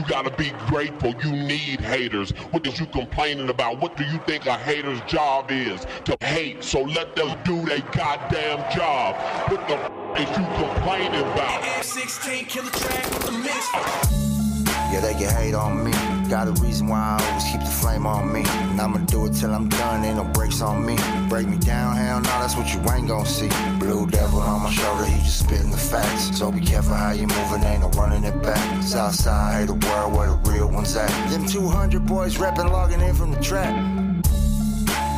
You gotta be grateful. You need haters. What is you complaining about? What do you think a hater's job is? To hate. So let them do their goddamn job. What the f- is you complaining about? M16 killer track with the mix. Yeah, they can hate on me. Got a reason why I always keep the flame on me. And I'ma do it till I'm done, ain't no breaks on me. Break me down, hell no, that's what you ain't gon' see. Blue devil on my shoulder, he just spitting the facts. So be careful how you movin', ain't no running it back. Southside, hate the world where the real ones at. Them 200 boys reppin', logging in from the trap.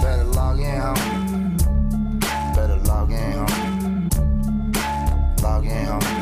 Better log in, home. Better log in, home. Log in, home.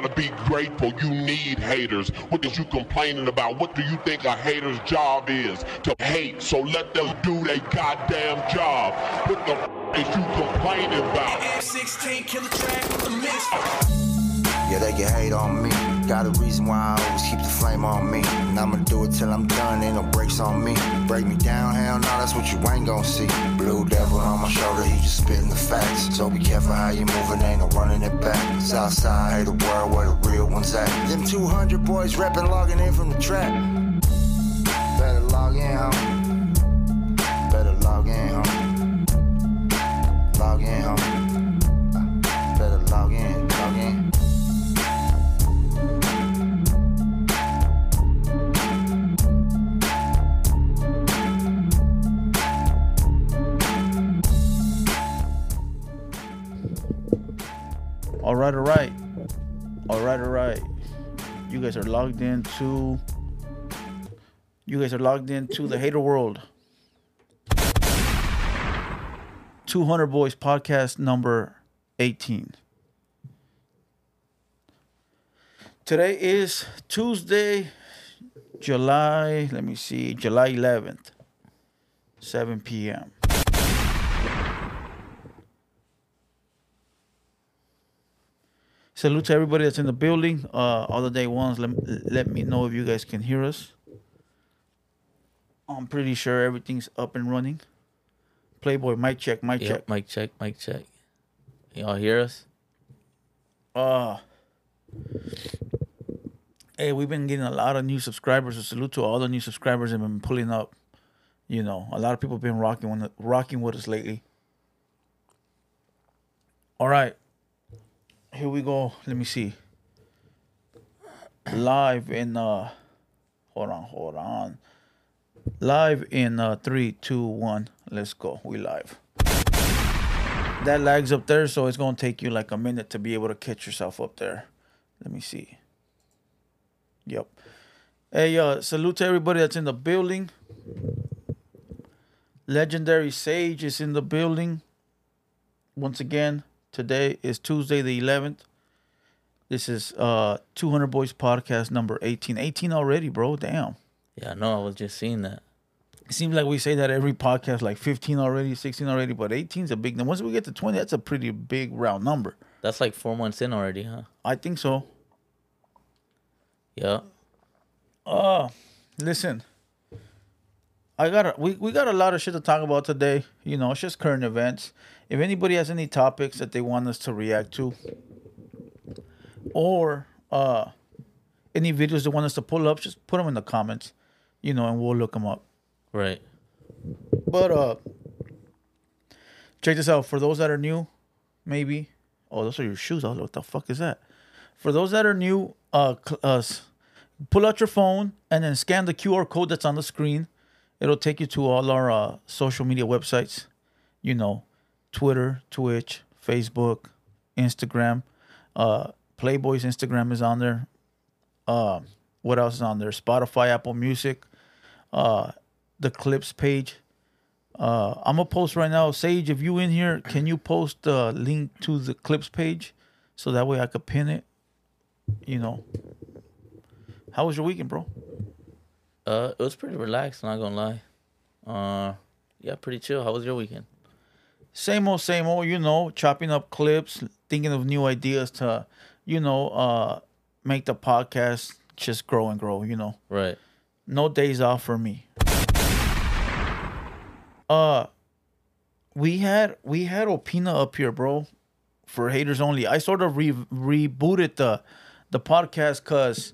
Gotta be grateful. You need haters. What is you complaining about? What do you think a hater's job is? To hate. So let them do their goddamn job. What the f- is you complaining about? M16 killer track with the mix. Yeah, they can hate on me. Got a reason why I always keep the flame on me. And I'ma do it till I'm done, ain't no breaks on me. Break me down, hell no, that's what you ain't gon' see. Blue devil on my shoulder, he just spitting the facts. So be careful how you moving, ain't no running it back. Southside, hate the world where the real ones at. Them 200 boys reppin', logging in from the trap. Better log in, home. All right, all right. All right, all right. You guys are logged into You guys are logged into the hater world. 200 Boys podcast number 18. Today is Tuesday, July, let me see, July 11th, 7 p.m. Salute to everybody that's in the building. Uh, all the day ones, let, let me know if you guys can hear us. I'm pretty sure everything's up and running. Playboy, mic check, mic Yep, check. mic check, mic check. Y'all hear us? Uh, hey, we've been getting a lot of new subscribers. So salute to all the new subscribers that have been pulling up. You know, a lot of people have been rocking with, rocking with us lately. All right, here we go. Let me see. Live in uh, hold on, hold on. Live in uh, three, two, one. Let's go. We live. That lags up there, so it's gonna take you like a minute to be able to catch yourself up there. Let me see. Yep. Hey, uh, salute to everybody that's in the building. Legendary Sage is in the building. Once again, today is Tuesday the 11th. This is uh 200 Boys podcast number 18. 18 already, bro. Damn. Yeah, no, I was just seeing that. It seems like we say that every podcast, like 15 already, 16 already, but 18 is a big number. Once we get to 20, that's a pretty big round number. That's like four months in already, huh? I think so. Yeah. Oh, listen, I got a, we we got a lot of shit to talk about today. You know, it's just current events. If anybody has any topics that they want us to react to, or uh, any videos they want us to pull up, just put them in the comments. You know, and we'll look them up. Right. But uh, check this out. For those that are new, maybe. Oh, those are your shoes. I was like, what the fuck is that? For those that are new, uh, uh, pull out your phone and then scan the QR code that's on the screen. It'll take you to all our uh, social media websites. You know, Twitter, Twitch, Facebook, Instagram. Uh, Playboy's Instagram is on there. Uh, what else is on there? Spotify, Apple Music, uh, the clips page. Uh, I'm gonna post right now. Sage, if you in here, can you post the link to the clips page so that way I could pin it? You know. How was your weekend, bro? Uh, it was pretty relaxed. Not gonna lie. Uh, yeah, pretty chill. How was your weekend? Same old, same old. You know, chopping up clips, thinking of new ideas to, you know, uh, make the podcast just grow and grow. You know. Right. no days off for me. Uh we had we had Opina up here, bro, for haters only. I sort of re- rebooted the the podcast cuz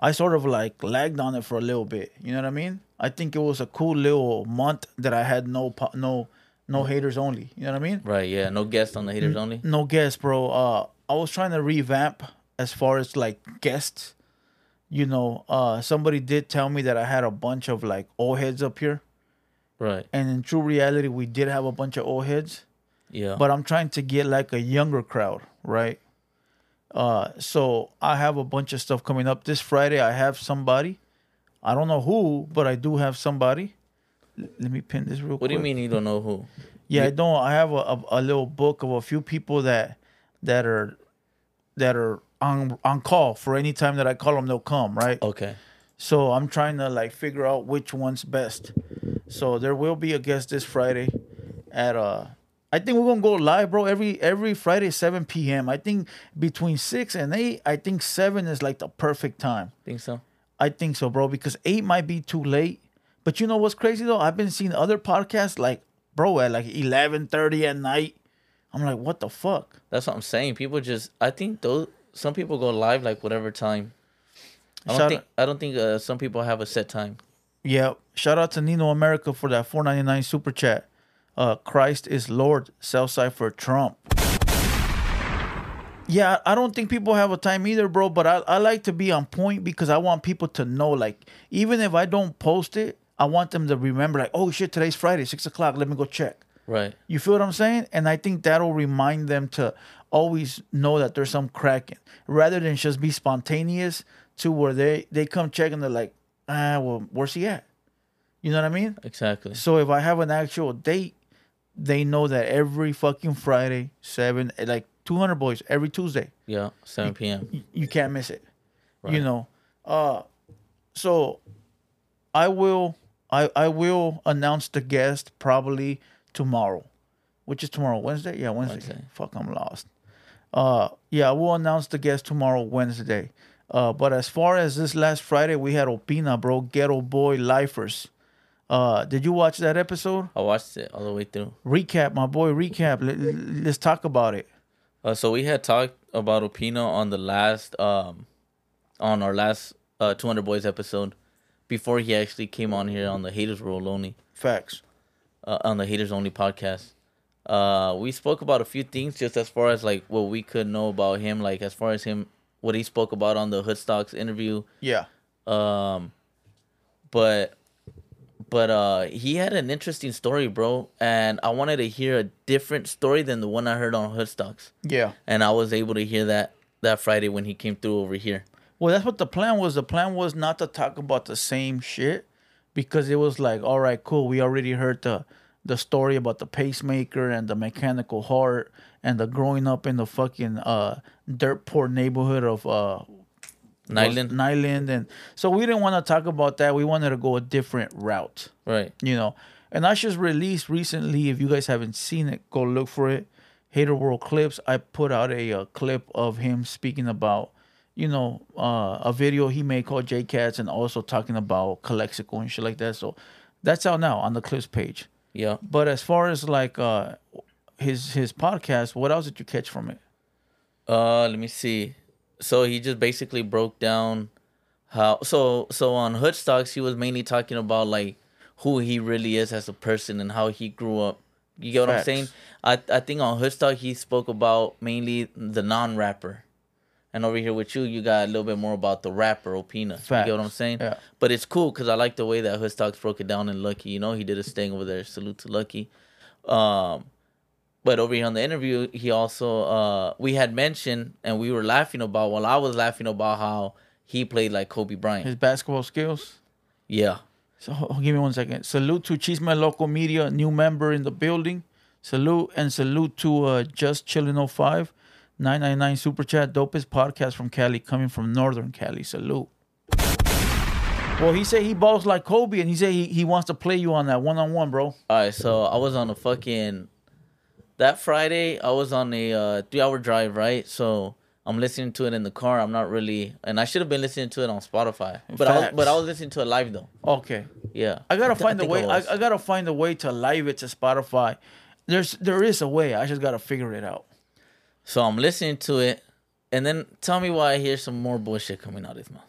I sort of like lagged on it for a little bit. You know what I mean? I think it was a cool little month that I had no po- no no haters only. You know what I mean? Right. Yeah. No guests on the haters only. No guests, bro. Uh, I was trying to revamp as far as like guests. You know, uh, somebody did tell me that I had a bunch of like old heads up here, Right. and in true reality, we did have a bunch of old heads. Yeah. But I'm trying to get like a younger crowd, right? Uh, so I have a bunch of stuff coming up this Friday. I have somebody. I don't know who, but I do have somebody. Let me pin this real quick. what do you mean you don't know who? Yeah, I don't. I have a, a, a little book of a few people that that are that are on on call for any time that I call them, they'll come, right? Okay. So I'm trying to like figure out which one's best. So there will be a guest this Friday at uh I think we're gonna go live, bro. Every every Friday, seven p.m. I think between six and eight. I think seven is like the perfect time. Think so? I think so, bro, because eight might be too late. But you know what's crazy though? I've been seeing other podcasts like, bro, at like eleven thirty at night. I'm like, what the fuck? That's what I'm saying. People just. I think those. Some people go live like whatever time. I don't Shout think. I don't think uh, some people have a set time. Yeah. Shout out to Nino America for that four ninety nine super chat. Uh, Christ is Lord. Southside for Trump. Yeah, I don't think people have a time either, bro. But I, I like to be on point because I want people to know, like, even if I don't post it, I want them to remember, like, oh shit, today's Friday, six o'clock. Let me go check. Right. You feel what I'm saying? And I think that'll remind them to always know that there's some cracking rather than just be spontaneous to where they, they come check and they're like, ah, well, where's he at? You know what I mean? Exactly. So if I have an actual date, they know that every fucking Friday, seven, like 200 boys, every Tuesday, Yeah. 7 p.m. y- you can't miss it. You know, uh, so I will, I I will announce the guest probably tomorrow, which is tomorrow Wednesday. Yeah, Wednesday. Wednesday. Fuck, I'm lost. Uh, yeah, I will announce the guest tomorrow Wednesday. Uh, but as far as this last Friday, we had Opina, bro, Ghetto Boy Lifers. Uh, did you watch that episode? I watched it all the way through. Recap, my boy. Recap. Let, let's talk about it. Uh, so we had talked about Opina on the last, um, on our last uh 200 Boys episode, before he actually came on here on the Haters Roll Only, Facts. uh, on the Haters Only podcast. Uh, we spoke about a few things just as far as like what we could know about him, like as far as him, what he spoke about on the Hoodstocks interview. Yeah. Um, but but uh, he had an interesting story, bro, and I wanted to hear a different story than the one I heard on Hoodstocks, Yeah. and I was able to hear that that Friday when he came through over here. Well, that's what the plan was. The plan was not to talk about the same shit because it was like, all right, cool. We already heard the the story about the pacemaker and the mechanical heart and the growing up in the fucking uh dirt poor neighborhood of uh Niland. Niland, and so we didn't want to talk about that. We wanted to go a different route, Right. you know. And I just released recently. If you guys haven't seen it, go look for it. Hater World clips. I put out a, uh clip of him speaking about, you know, uh, a video he made called J Cats, and also talking about Calexico and shit like that. So that's out now on the clips page. Yeah. But as far as like uh, his his podcast, what else did you catch from it? Uh, let me see. So he just basically broke down how. So so on Hood Stocks, he was mainly talking about like who he really is as a person and how he grew up. You get what I'm saying? I I think on Hood Stock he spoke about mainly the non-rapper, and over here with you, you got a little bit more about the rapper Opina. You get what I'm saying? Yeah. But it's cool because I like the way that Hood Stocks broke it down and Lucky. You know, he did a sting over there. Salute to Lucky. Um, but over here on the interview, he also uh we had mentioned and we were laughing about while I was laughing about how he played like Kobe Bryant. His basketball skills. yeah. So give me one second. Salute to Chisme Local Media, new member in the building. Salute and salute to uh, Just Chillin' 05, 999 Super Chat, dopest podcast from Cali, coming from Northern Cali. Salute. Well, he said he balls like Kobe, and he said he, he wants to play you on that one on one, bro. All right, so I was on a fucking that Friday. I was on a uh, three-hour drive, right? So I'm listening to it in the car. I'm not really, and I should have been listening to it on Spotify, but I was, but I was listening to it live though. Okay. Yeah, I gotta th- find a way. I. I gotta find a way to live it to Spotify. There's there is a way. I just gotta figure it out. So I'm listening to it, and then tell me why I hear some more bullshit coming out of his mouth.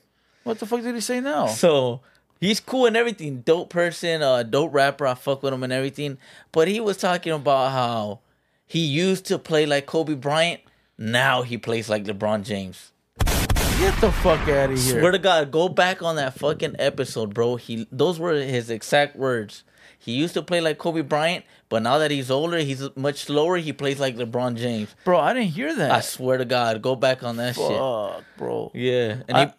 What the fuck did he say now? So he's cool and everything, dope person, uh, dope rapper. I fuck with him and everything. But he was talking about how he used to play like Kobe Bryant. Now he plays like LeBron James. Get the fuck out of here. Swear to God, go back on that fucking episode, bro. He those were his exact words. He used to play like Kobe Bryant, but now that he's older, he's much slower. He plays like LeBron James. Bro, I didn't hear that. I swear to God, go back on that shit. Fuck, bro. Yeah, and I-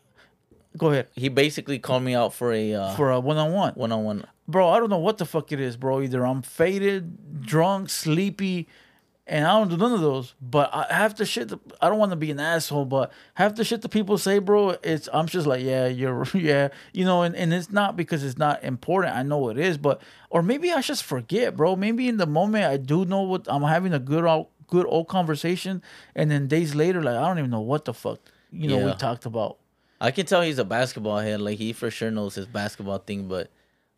Go ahead. he he basically called me out for a uh, For a one on one. one on one. Bro, I don't know what the fuck it is, bro. Either I'm faded, drunk, sleepy, and I don't do none of those. But I half the shit, that- I don't want to be an asshole, but half the shit the people say, bro, it's I'm just like, yeah, you're, yeah, you know, and, and it's not because it's not important. I know it is, but or maybe I just forget, bro. Maybe in the moment I do know what I'm having a good old, good old conversation, and then days later, like I don't even know what the fuck, you know, we talked about. I can tell he's a basketball head. Like he for sure knows his basketball thing, but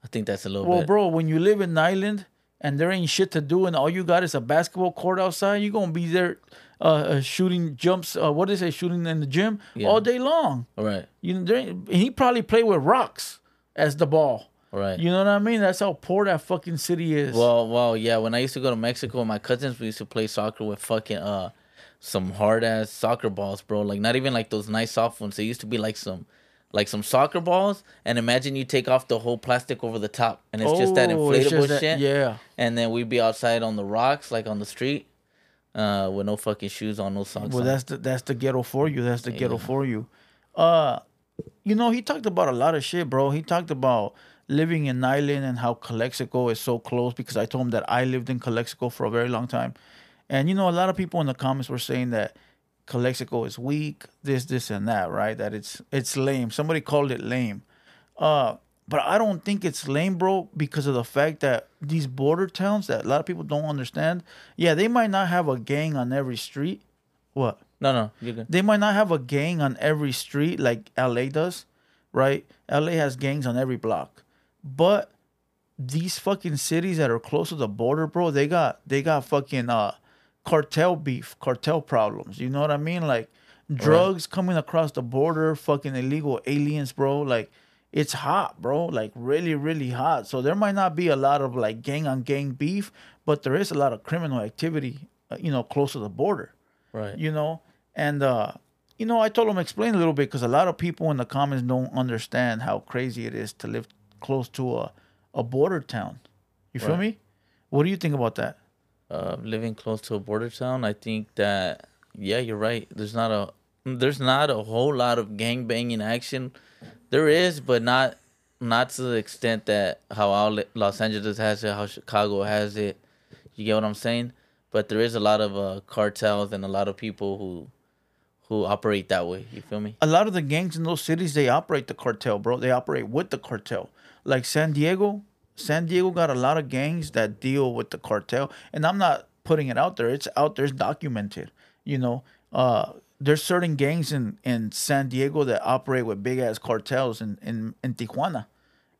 I think that's a little Well, bit. bro, when you live in Niland and there ain't shit to do, and all you got is a basketball court outside, you're gonna be there uh, uh, shooting jumps. Uh, what is it? Shooting in the gym Yeah. all day long. All right, You know, there ain't- and he probably play with rocks as the ball. Right. You know what I mean? That's how poor that fucking city is. Well, well, yeah. When I used to go to Mexico my cousins, we used to play soccer with fucking uh some hard ass soccer balls, bro. Like not even like those nice soft ones. They used to be like some like some soccer balls. And imagine you take off the whole plastic over the top, and it's just that Oh, inflatable just that- shit. yeah. And then we'd be outside on the rocks, like on the street, uh, with no fucking shoes on, no socks. Well, on. that's the that's the ghetto for you. That's the ghetto for you. Uh, you know, he talked about a lot of shit, bro. He talked about living in Niland and how Calexico is so close because I told him that I lived in Calexico for a very long time, and you know, a lot of people in the comments were saying that Calexico is weak, this, this, and that, right? That it's it's lame. Somebody called it lame. Uh, but I don't think it's lame, bro, because of the fact that these border towns that a lot of people don't understand. Yeah, they might not have a gang on every street. What? no, no, you're good. They might not have a gang on every street like LA does, right? LA has gangs on every block. But these fucking cities that are close to the border, bro, they got they got fucking uh cartel beef, cartel problems. You know what I mean? Like drugs coming across the border, fucking illegal aliens, bro. Like it's hot, bro. Like really, really hot. So there might not be a lot of like gang on gang beef, but there is a lot of criminal activity, uh, you know, close to the border Right. you know and uh you know i told him explain a little bit because a lot of people in the comments don't understand how crazy it is to live close to a, a border town you feel Right. me what do you think about that uh, living close to a border town, I think that yeah, you're right. There's not a there's not a whole lot of gang banging action. There is, but not not to the extent that how Los Angeles has it, how Chicago has it. You get what I'm saying? But there is a lot of uh, cartels and a lot of people who who operate that way. You feel me? a lot of the gangs in those cities they operate the cartel, bro. They operate with the cartel. Like San Diego, San Diego got a lot of gangs that deal with the cartel, and I'm not putting it out there. It's out there, it's documented. You know, uh, there's certain gangs in in San Diego that operate with big ass cartels in in in Tijuana.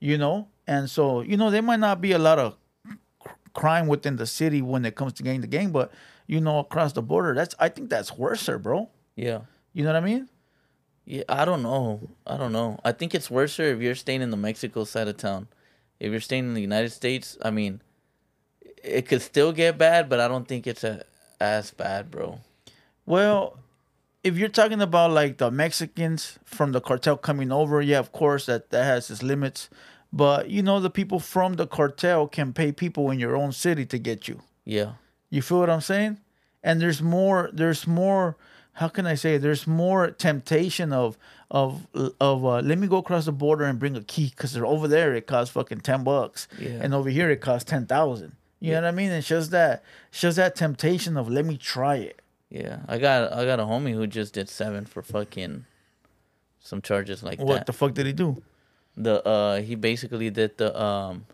You know, and so you know there might not be a lot of cr- crime within the city when it comes to gang to gang, but you know across the border, that's I think that's worse, bro. Yeah. You know what I mean? Yeah, I don't know. I don't know. I think it's worse if you're staying in the Mexico side of town. If you're staying in the United States, I mean, it could still get bad, but I don't think it's a, as bad, bro. Well, if you're talking about like the Mexicans from the cartel coming over, yeah, of course that that has its limits. But you know, the people from the cartel can pay people in your own city to get you. Yeah. You feel what I'm saying? And there's more. There's more. How can I say? There's more temptation of of of uh, let me go across the border and bring a key because they're over there it costs fucking ten bucks, Yeah. and over here it costs ten thousand. You know what I mean? It's just that, it's just that temptation of let me try it. Yeah. I got I got a homie who just did seven for fucking some charges like What that. What the fuck did he do? the uh he basically did the um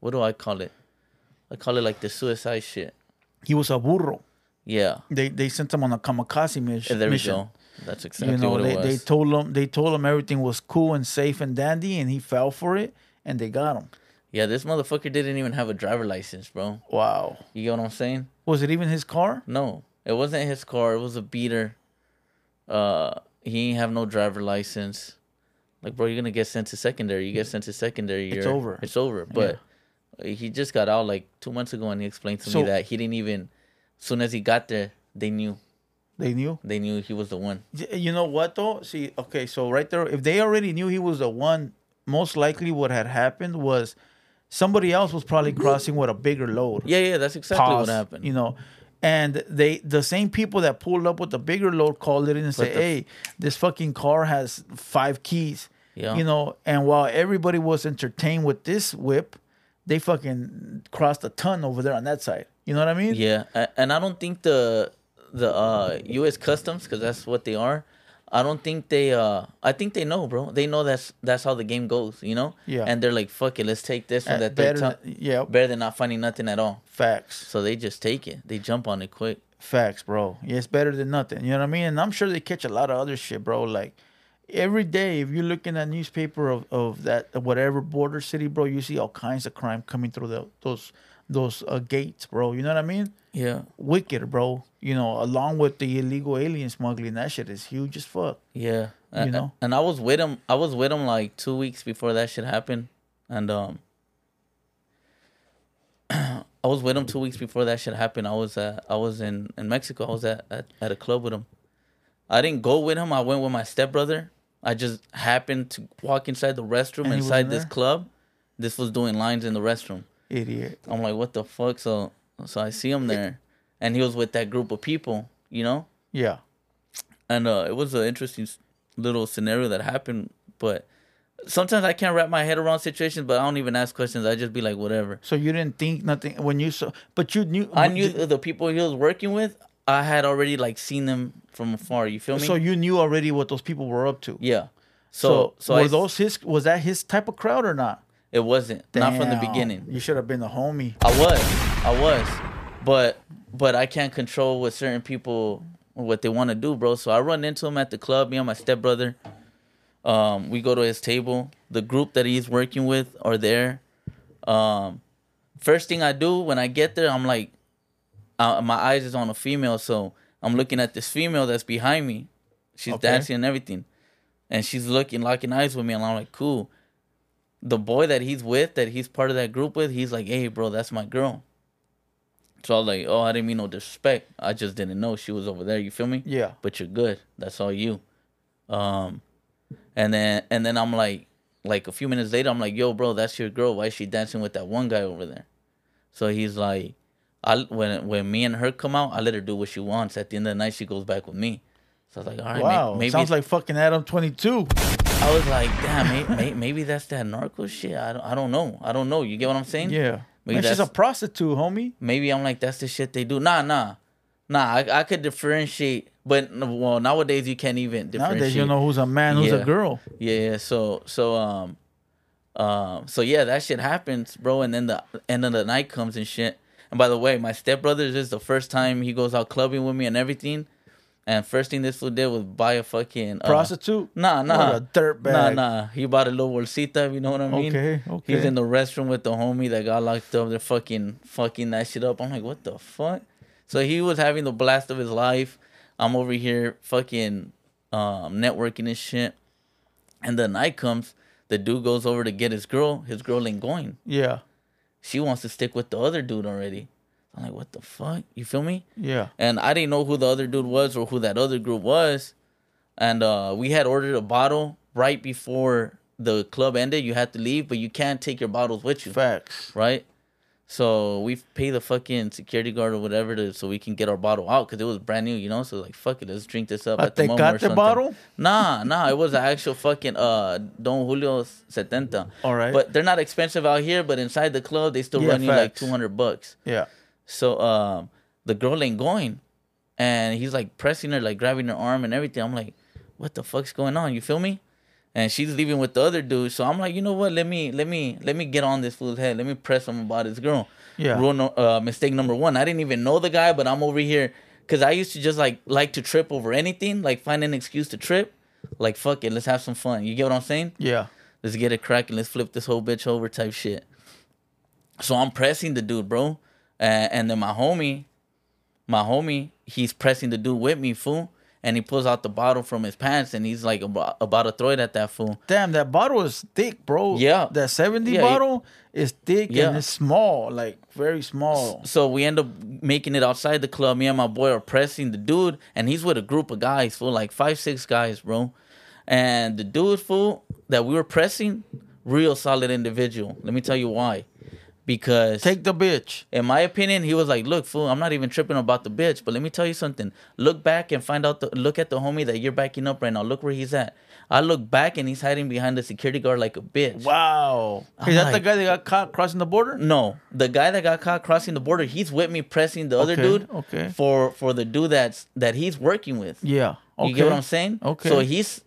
what do I call it? I call it like the suicide shit. He was a burro. Yeah. They they sent him on a kamikaze mis- And there we mission. go. That's exactly You know, what they, it they told him they told him everything was cool and safe and dandy, and he fell for it, and they got him. yeah, this motherfucker didn't even have a driver license, bro. Wow. You get what I'm saying? Was it even his car? No, it wasn't his car. It was a beater. Uh, he ain't have no driver license. Like, bro, you're gonna get sent to secondary. You get sent to secondary. It's over. It's over. But he just got out like two months ago, and he explained to So- me that he didn't even. Soon as he got there, they knew. They knew. They knew he was the one. You know what though? See, okay, so right there, if they already knew he was the one, most likely what had happened was somebody else was probably crossing with a bigger load. Yeah, yeah, that's exactly Pause, what happened. You know, and they the same people that pulled up with the bigger load called it in and said, "Hey, this fucking car has five keys." Yeah. You know, and while everybody was entertained with this whip, they fucking crossed a ton over there on that side. You know what I mean? Yeah, and I don't think the the uh, U.S. Customs, because that's what they are. I don't think they. uh I think they know, bro. They know that's that's how the game goes, you know. Yeah. And they're like, "Fuck it, let's take this one." That better, than- yeah, better than not finding nothing at all. facts. So they just take it. They jump on it quick. Facts, bro. Yeah, it's better than nothing. You know what I mean? And I'm sure they catch a lot of other shit, bro. Like every day, if you look in at newspaper of, of that whatever border city, bro, you see all kinds of crime coming through the, those those uh, gates, bro. You know what I mean? Yeah, Wicked, bro. You know, along with the illegal alien smuggling, that shit is huge as fuck. yeah. You A- know? And I was with him. I was with him like two weeks before that shit happened, and um. I was with him two weeks before that shit happened. I was at, I was in, in Mexico. I was at, at, at a club with him. I didn't go with him. I went with my stepbrother. I just happened to walk inside the restroom And inside this club. This was doing lines in the restroom. Idiot. I'm like, what the fuck? So so I see him there, and he was with that group of people, you know. Yeah. And uh, it was an interesting little scenario that happened. But sometimes I can't wrap my head around situations, but I don't even ask questions. I just be like, whatever. So you didn't think nothing when you saw, but you knew. I knew the people he was working with. I had already like seen them from afar. You feel me? So you knew already what those people were up to. yeah. So, So so, were I, those his? Was that his type of crowd or not? it wasn't not from the beginning. You should have been the homie. I was, I was, but but I can't control what certain people what they want to do, bro. So I run into him at the club. Me and my stepbrother. Um, we go to his table. The group that he's working with are there. Um, first thing I do when I get there, I'm like, uh, my eyes is on a female, so I'm looking at this female that's behind me. She's Okay. dancing and everything, and she's looking, locking eyes with me, and I'm like, cool. The boy that he's with, that he's part of that group with, he's like, hey, bro, that's my girl. So I was like, oh, I didn't mean no disrespect. I just didn't know she was over there. You feel me? Yeah. But you're good. That's all you. Um, and then and then I'm like, like a few minutes later, I'm like, yo, bro, that's your girl. Why is she dancing with that one guy over there? So he's like, I when when me and her come out, I let her do what she wants. At the end of the night, she goes back with me. So I was like, all right, may- Wow. maybe Sounds like fucking Adam Twenty Two. I was like, damn, may, may, maybe that's that narco shit. I don't, I don't know. I don't know. You get what I'm saying? Yeah. Maybe Man, she's a prostitute, homie. Maybe I'm like, that's the shit they do. Nah, nah. Nah, I, I could differentiate, but well, nowadays you can't even differentiate. Nowadays, you know who's a man, who's Yeah. a girl. Yeah, yeah. So so um um so yeah, that shit happens, bro, and then the end of the night comes and shit. And by the way, my stepbrother this is the first time he goes out clubbing with me and everything. And first thing this fool did was buy a fucking uh, Prostitute. Nah, nah. What a dirtbag. Nah, nah. He bought a little bolsita, you know what I mean? Okay, okay. in the restroom with the homie that got locked up. They're fucking fucking that shit up. I'm like, what the fuck? So he was having the blast of his life. I'm over here fucking um, networking and shit. And the night comes, the dude goes over to get his girl. His girl ain't going. Yeah, She wants to stick with the other dude already. I'm like, what the fuck? You feel me? yeah. and I didn't know who the other dude was or who that other group was. And uh, we had ordered a bottle right before the club ended. You had to leave, but you can't take your bottles with you, Facts. right? So we pay the fucking security guard or whatever to so we can get our bottle out because it was brand new, you know. So like, fuck it, let's drink this up. But at the they moment got or the something. bottle? Nah, nah, it was an actual fucking uh Don Julio Setenta. All right. but they're not expensive out here. But inside the club, they still Yeah, run you like two hundred bucks. Yeah. So um, the girl ain't going, and he's like pressing her, like grabbing her arm and everything. I'm like, what the fuck's going on? You feel me? And she's leaving with the other dude. So I'm like, you know what? Let me let me let me get on this fool's head. Let me press him about his girl. Yeah. Rule no, uh, mistake number one. I didn't even know the guy, but I'm over here because I used to just like like to trip over anything, like find an excuse to trip. Like fuck it, let's have some fun. You get what I'm saying? Yeah. let's get it cracking, let's flip this whole bitch over type shit. So I'm pressing the dude, bro. And, and then my homie, my homie, he's pressing the dude with me, fool. And he pulls out the bottle from his pants and he's like about, about to throw it at that fool. Damn, that bottle is thick, bro. Yeah. That 70 Yeah, bottle is thick Yeah. and it's small, like very small. So we end up making it outside the club. Me and my boy are pressing the dude, and he's with a group of guys, fool, like five, six guys, bro. And the dude, fool, that we were pressing, real solid individual. Let me tell you why. Because Take the bitch. in my opinion, he was like, "Look, fool, I'm not even tripping about the bitch, but let me tell you something. Look back and find out. The, look at the homie that you're backing up right now. Look where he's at. I look back and he's hiding behind the security guard like a bitch. Wow. I'm Is that the guy that got caught crossing the border? No, the guy that got caught crossing the border, he's with me pressing the other dude. okay. For for the dude that's that he's working with. Yeah. Okay. You get what I'm saying? Okay. So he's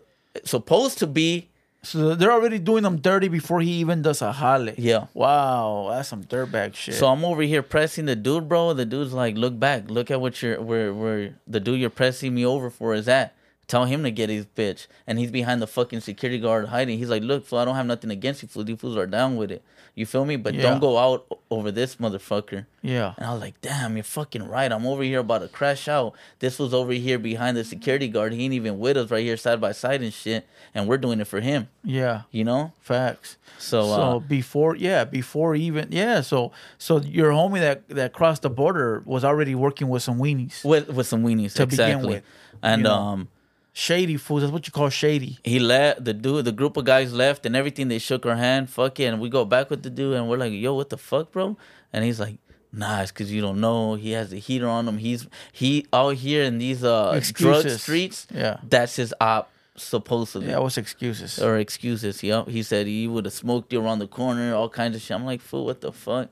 supposed to be. So they're already doing him dirty before he even does a jale. Yeah. Wow, that's some dirtbag shit. So I'm over here pressing the dude, bro. The dude's like, look back, look at what you're where where the dude you're pressing me over for is at. Tell him to get his bitch. And he's behind the fucking security guard hiding. He's like, look, fool, I don't have nothing against you, fool. These fools are down with it. You feel me? But Yeah. don't go out over this motherfucker. yeah. And I was like, damn, you're fucking right. I'm over here about to crash out. This was over here behind the security guard. He ain't even with us right here side by side and shit. And we're doing it for him. Yeah. You know? Facts. So, So uh, before, yeah, before even, yeah. So, so your homie that that crossed the border was already working with some weenies, with with some weenies. To begin exactly. with, And you know. um shady fools. That's what you call shady. he left the dude the group of guys left and everything they shook her hand fuck it and we go back with the dude and we're like yo what the fuck bro and he's like nah it's because you don't know he has the heater on him he's he out here in these uh drug streets Yeah. that's his op supposedly Yeah, what's excuses? or excuses yep he said he would have smoked you around the corner all kinds of shit i'm like fool what the fuck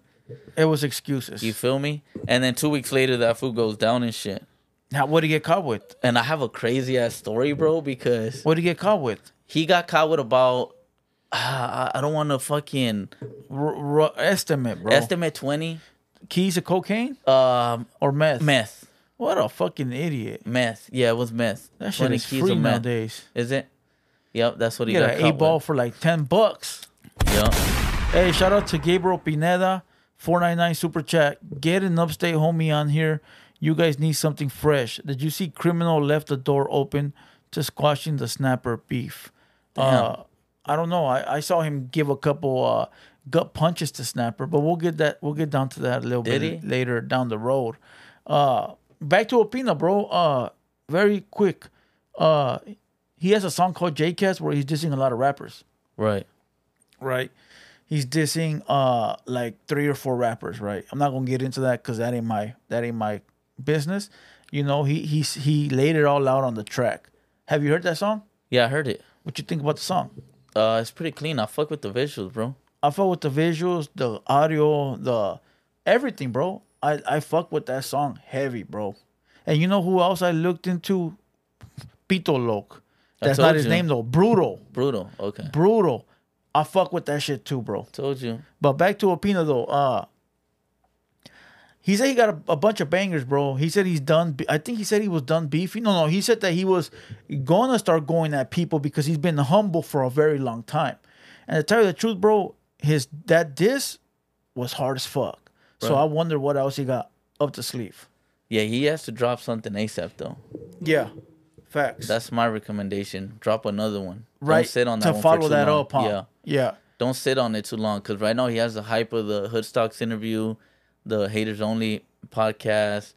It was excuses. you feel me and then two weeks later that fool goes down and shit now, what did he get caught with? and i have a crazy ass story bro because What did he get caught with? he got caught with about uh, I don't want to fucking R- r- estimate, bro. estimate 20 Keys of cocaine um or meth? meth What a fucking idiot. meth yeah it was meth That shit 20 is free nowadays. is it yep that's what he You got get an eight ball with. for like ten bucks. yep Hey, shout out to Gabriel Pineda, four nine nine super chat. Get an upstate homie on here. You guys need something fresh. Did you see criminal left the door open to squashing the snapper beef? Uh, I don't know. I, I saw him give a couple uh, gut punches to snapper, but we'll get that. We'll get down to that a little Did bit he? later down the road. Uh, back to Opina, bro. Uh, very quick. Uh, he has a song called J-Cast where he's dissing a lot of rappers right right? He's dissing uh like three or four rappers, right? I'm not gonna get into that because that ain't my that ain't my business. You know, he he's he laid it all out on the track. Have you heard that song? yeah I heard it What you think about the song? uh it's pretty clean I fuck with the visuals bro I fuck with the visuals, the audio, the everything, bro. I I fuck with that song heavy, bro. And you know who else I looked into? Pito Loc. That's not his you. name though. Brutal. Brutal. Okay. Brutal. I fuck with that shit too, bro. Told you. But back to Opina though. Uh he said he got a, a bunch of bangers, bro. He said he's done. I think he said he was done beefing. No, no. He said that he was gonna start going at people because he's been humble for a very long time. And to tell you the truth, bro, his that diss was hard as fuck. So I wonder what else he got up the sleeve. Yeah, he has to drop something ASAP though. Yeah, facts. That's my recommendation. Drop another one. right. Don't sit on that to one follow that long. up, huh? Yeah. yeah. Don't sit on it too long because right now he has the hype of the Hoodstocks interview, the Haters Only podcast,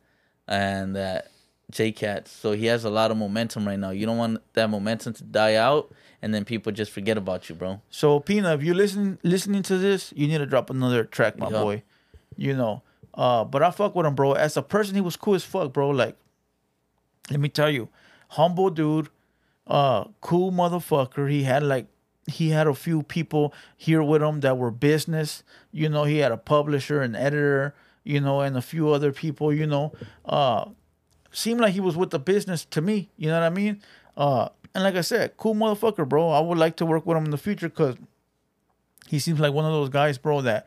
and that J Cats. So he has a lot of momentum right now. You don't want that momentum to die out and then people just forget about you, bro. So Pina, if you listen listening to this, you need to drop another track, my Yeah. boy. You know. Uh, but I fuck with him, bro. As a person, he was cool as fuck, bro. Like, let me tell you, humble dude, uh, cool motherfucker. He had like he had a few people here with him that were business. You know, he had a publisher, an editor, you know, and a few other people, you know. Uh seemed like he was with the business to me. You know what I mean? Uh, and like I said, cool motherfucker, bro. I would like to work with him in the future because he seems like one of those guys, bro, that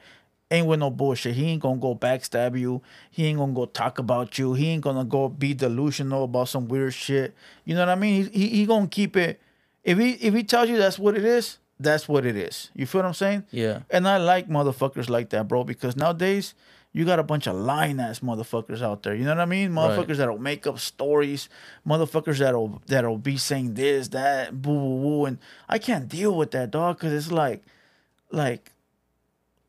ain't with no bullshit. He ain't gonna go backstab you. He ain't gonna go talk about you. He ain't gonna go be delusional about some weird shit. You know what I mean? He he, he gonna keep it. If he if he tells you that's what it is, that's what it is. You feel what I'm saying? Yeah. And I like motherfuckers like that, bro, because nowadays you got a bunch of lying ass motherfuckers out there. You know what I mean? Motherfuckers that'll make up stories, motherfuckers that'll that'll be saying this, that, boo, boo, boo, and I can't deal with that, dog, because it's like, like,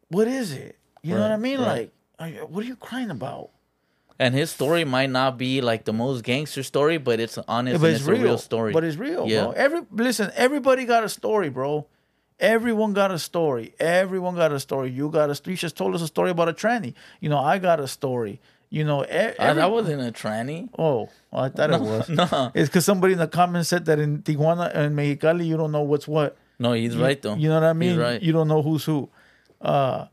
what is it? You know what I mean? right. Like, are what are you crying about? And his story might not be like the most gangster story, but it's honest but and it's, it's, real. a real story. But it's real, Yeah. bro. Every listen, everybody got a story, bro. Everyone got a story. Everyone got a story. You got a. You just told us a story about a tranny. You know, I got a story. You know, Ah, every, that wasn't a tranny. Oh, I thought it was. no. It's because somebody in the comments said that in Tijuana and Mexicali, you don't know what's what. No, he's right though. You know what I mean? He's right. You don't know who's who. Uh,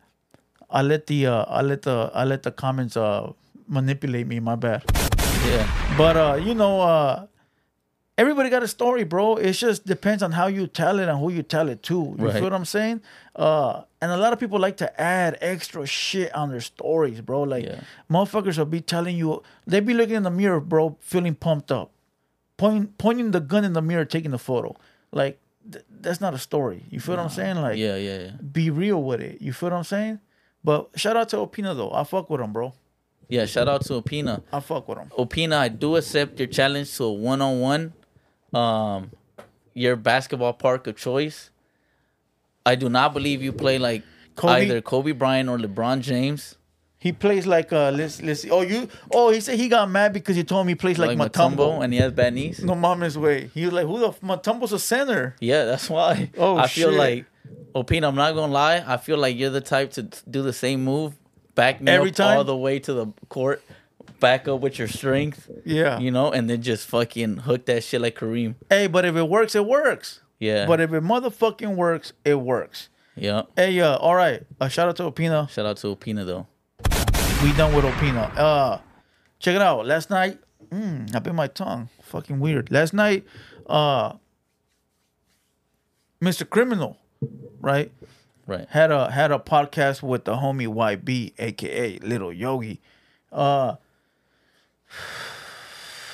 I let the uh, I let the I let the comments uh manipulate me. My bad. yeah. But uh, you know, uh, everybody got a story, bro. It just depends on how you tell it and who you tell it to. You Right. feel what I'm saying? Uh, and a lot of people like to add extra shit on their stories, bro. Like Yeah. motherfuckers will be telling you they be looking in the mirror, bro, feeling pumped up, pointing pointing the gun in the mirror, taking the photo. Like th- that's not a story. You feel what I'm saying? Like Yeah, yeah, yeah. be real with it. You feel what I'm saying? But shout out to Opina though. I fuck with him, bro. Yeah, shout out to Opina. I fuck with him. Opina, I do accept your challenge to a one on one. Um your basketball park of choice. I do not believe you play like Kobe? either Kobe Bryant or LeBron James. He plays like uh let's let's see. Oh you oh he said he got mad because you told me he plays like, Like, Mutombo. Mutombo and he has bad knees. No mama's way. He was like, who the f- Mutombo's a center? Yeah, that's why. Oh, I feel shit. like Opina, I'm not gonna lie. I feel like you're the type to do the same move, back me Every time? all the way to the court, back up with your strength. Yeah. You know, and then just fucking hook that shit like Kareem. Hey, but if it works, it works. Yeah. But if it motherfucking works, it works. yeah. Hey, uh, all right. Uh, shout out to Opina. Shout out to Opina though. We done with Opina. Uh, check it out. Last night, mm, I bit my tongue. Fucking weird. Last night, uh, Mr. Criminal, right? Right. had a had a podcast with the homie YB, aka Little Yogi. Uh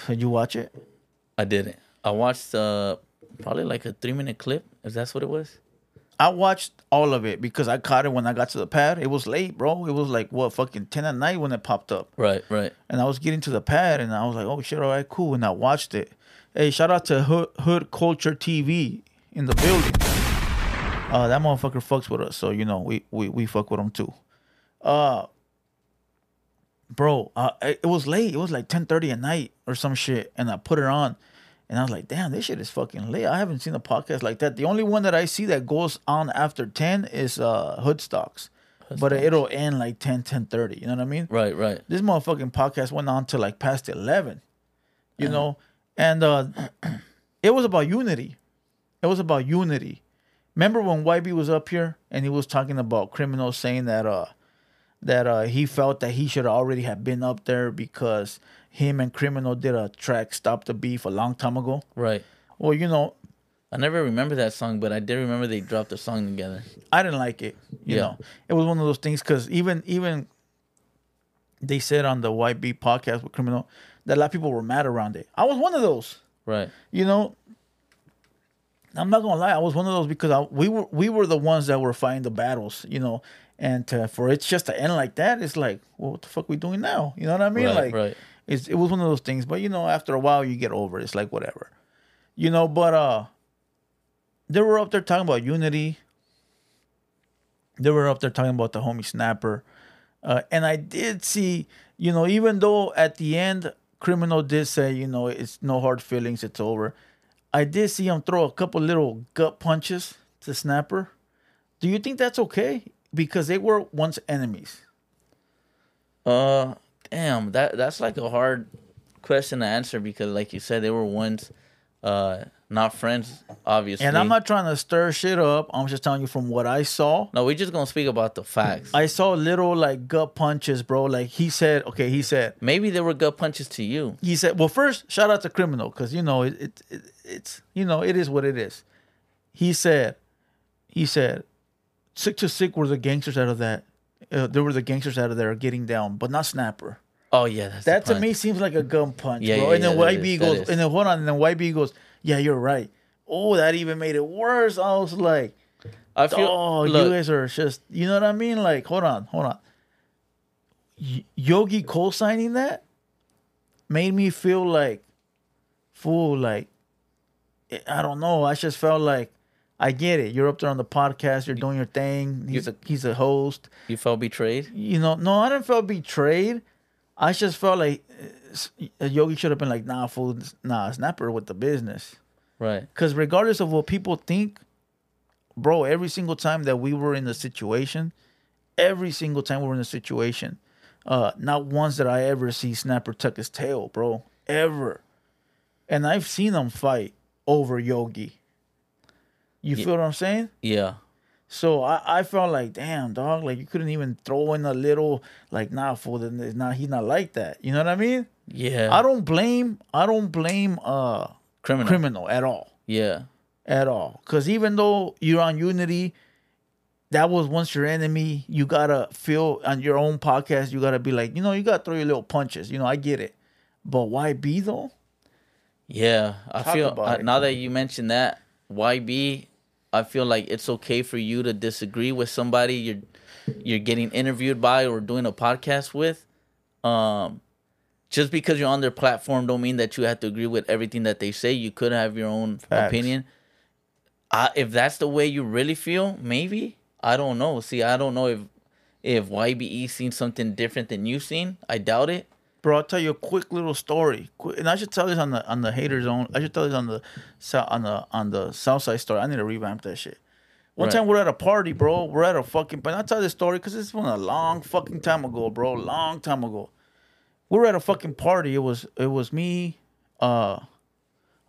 did you watch it? I didn't. I watched uh probably like a three minute clip, if that's what it was. I watched all of it because I caught it when I got to the pad. It was late, bro. It was like what fucking ten at night when it popped up. Right, right. And I was getting to the pad and I was like, oh shit, all right, cool. And I watched it. Hey, shout out to Hood, Hood Culture TV in the building. Uh, that motherfucker fucks with us, so you know we we we fuck with him too. Uh, bro, uh, it it was late. It was like ten thirty at night or some shit, and I put it on, and I was like, damn, this shit is fucking late. I haven't seen a podcast like that. The only one that I see that goes on after ten is uh Hoodstocks, but it'll end like 10, 10.30, You know what I mean? Right, right. this motherfucking podcast went on to like past 11 you know and uh it was about unity it was about unity remember when YB was up here and he was talking about criminals saying that uh that uh he felt that he should already have been up there because him and Criminal did a track "Stop the Beef" a long time ago. Right. Well, you know, I never remember that song, but I did remember they dropped a song together. I didn't like it. You Yeah. know, it was one of those things because even even they said on the YB podcast with Criminal that a lot of people were mad around it. I was one of those. Right. You know, I'm not gonna lie, I was one of those because I, we were we were the ones that were fighting the battles. You know, and to, for it's just to end like that, it's like, well, what the fuck we doing now? You know what I mean? Right, like, right. it's it was one of those things. But you know, after a while, you get over it. It's like whatever. You know, but uh, they were up there talking about unity. They were up there talking about the homie snapper. Uh, and I did see, you know, even though at the end, Criminal did say, you know, it's no hard feelings, it's over. I did see him throw a couple little gut punches to Snapper. Do you think that's okay? Because they were once enemies. Uh, damn, that that's like a hard question to answer because, like you said, they were once uh not friends, obviously. And I'm not trying to stir shit up. I'm just telling you from what I saw. No, we're just gonna speak about the facts. I saw little like gut punches, bro. Like he said, okay, he said, Maybe there were gut punches to you. he said, well, first, shout out to Criminal because you know it, it, it, it's you know it is what it is. He said, he said, sick to sick were the gangsters out of that. Uh, there were the gangsters out of there getting down, but not Snapper. Oh yeah, that's That to me seems like a gun punch, Yeah, bro. yeah, and then yeah, YB is, goes, and then hold on, and then YB goes, yeah, you're right. Oh, that even made it worse. I was like, I feel. oh, look, you guys are just, you know what I mean? Like, hold on, hold on. Y- Yogi co-signing that made me feel like, fool, like, eh, I don't know. I just felt like, I get it. You're up there on the podcast. You're doing your thing. He's a he's a host. you felt betrayed. You know, no, I didn't feel betrayed. I just felt like Yogi should have been like, nah, fool, nah, snapper with the business. Right. Because regardless of what people think, bro, every single time that we were in the situation, every single time we were in the situation, uh, not once did I ever see Snapper tuck his tail, bro. Ever. And I've seen them fight over Yogi. You feel what I'm saying? Yeah. So I, I felt like, damn, dog, like you couldn't even throw in a little, like, nah, fool, then it's not, he's not like that. You know what I mean? Yeah. I don't blame, I don't blame, uh, criminal. criminal at all Yeah. at all. Because even though you're on Unity, that was once your enemy. You gotta feel on your own podcast. You gotta be like, you know, you gotta throw your little punches. You know, I get it. But why be though? Yeah, I Talk feel about uh, now that you mentioned that YB, I feel like it's okay for you to disagree with somebody you're you're getting interviewed by or doing a podcast with. Um, just because you're on their platform, don't mean that you have to agree with everything that they say. You could have your own Facts. opinion. Uh, if that's the way you really feel, maybe I don't know. See, I don't know if if YBE seen something different than you've seen. I doubt it. Bro, I'll tell you a quick little story. Quick, and I should tell this on the on the hater zone. I should tell this on the on the on the south side story. I need to revamp that shit. One Right. time we're at a party, bro. We're at a fucking. But I tell this story because it's from a long fucking time ago, bro. Long time ago. We were at a fucking party. It was it was me, uh,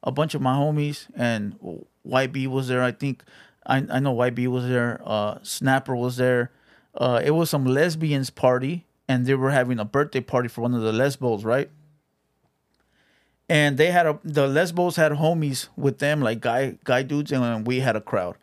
a bunch of my homies, and YB was there. I think I I know YB was there. Uh, Snapper was there. Uh, it was some lesbians party, and they were having a birthday party for one of the lesbos, right? And they had a the lesbos had homies with them, like guy guy dudes, and we had a crowd.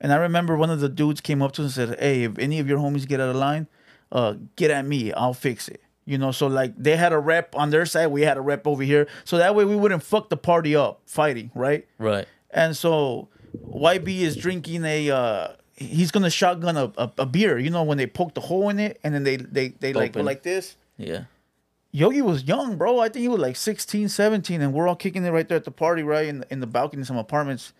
And I remember one of the dudes came up to us and said, "Hey, if any of your homies get out of line, uh, get at me. I'll fix it." You know, so like they had a rep on their side, we had a rep over here, so that way we wouldn't fuck the party up fighting, right? Right. And so YB is drinking a uh he's gonna shotgun a, a, a beer, you know, when they poke the hole in it and then they they, they like go like this. Yeah. Yogi was young, bro. I think he was like 16, 17, and we're all kicking it right there at the party, right? In in the balcony of some apartments.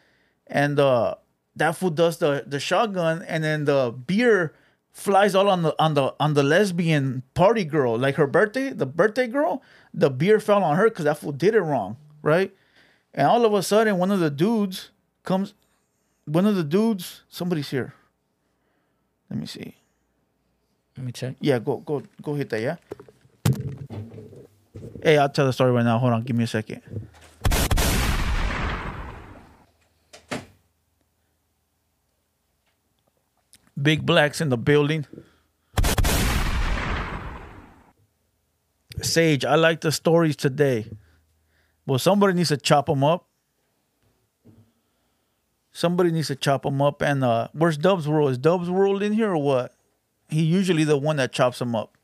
And uh that fool does the the shotgun and then the beer flies all on the on the on the lesbian party girl, like her birthday, the birthday girl. The beer fell on her because that fool did it wrong, right? And all of a sudden, one of the dudes comes. One of the dudes, somebody's here. Let me see. Let me check. Yeah, go go go hit that. Yeah. Hey, I'll tell the story right now. Hold on, give me a second. Big blacks in the building. Sage, I like the stories today. Well, somebody needs to chop them up. Somebody needs to chop them up. And uh, where's Dubs World? Is Dubs World in here or what? He usually the one that chops them up.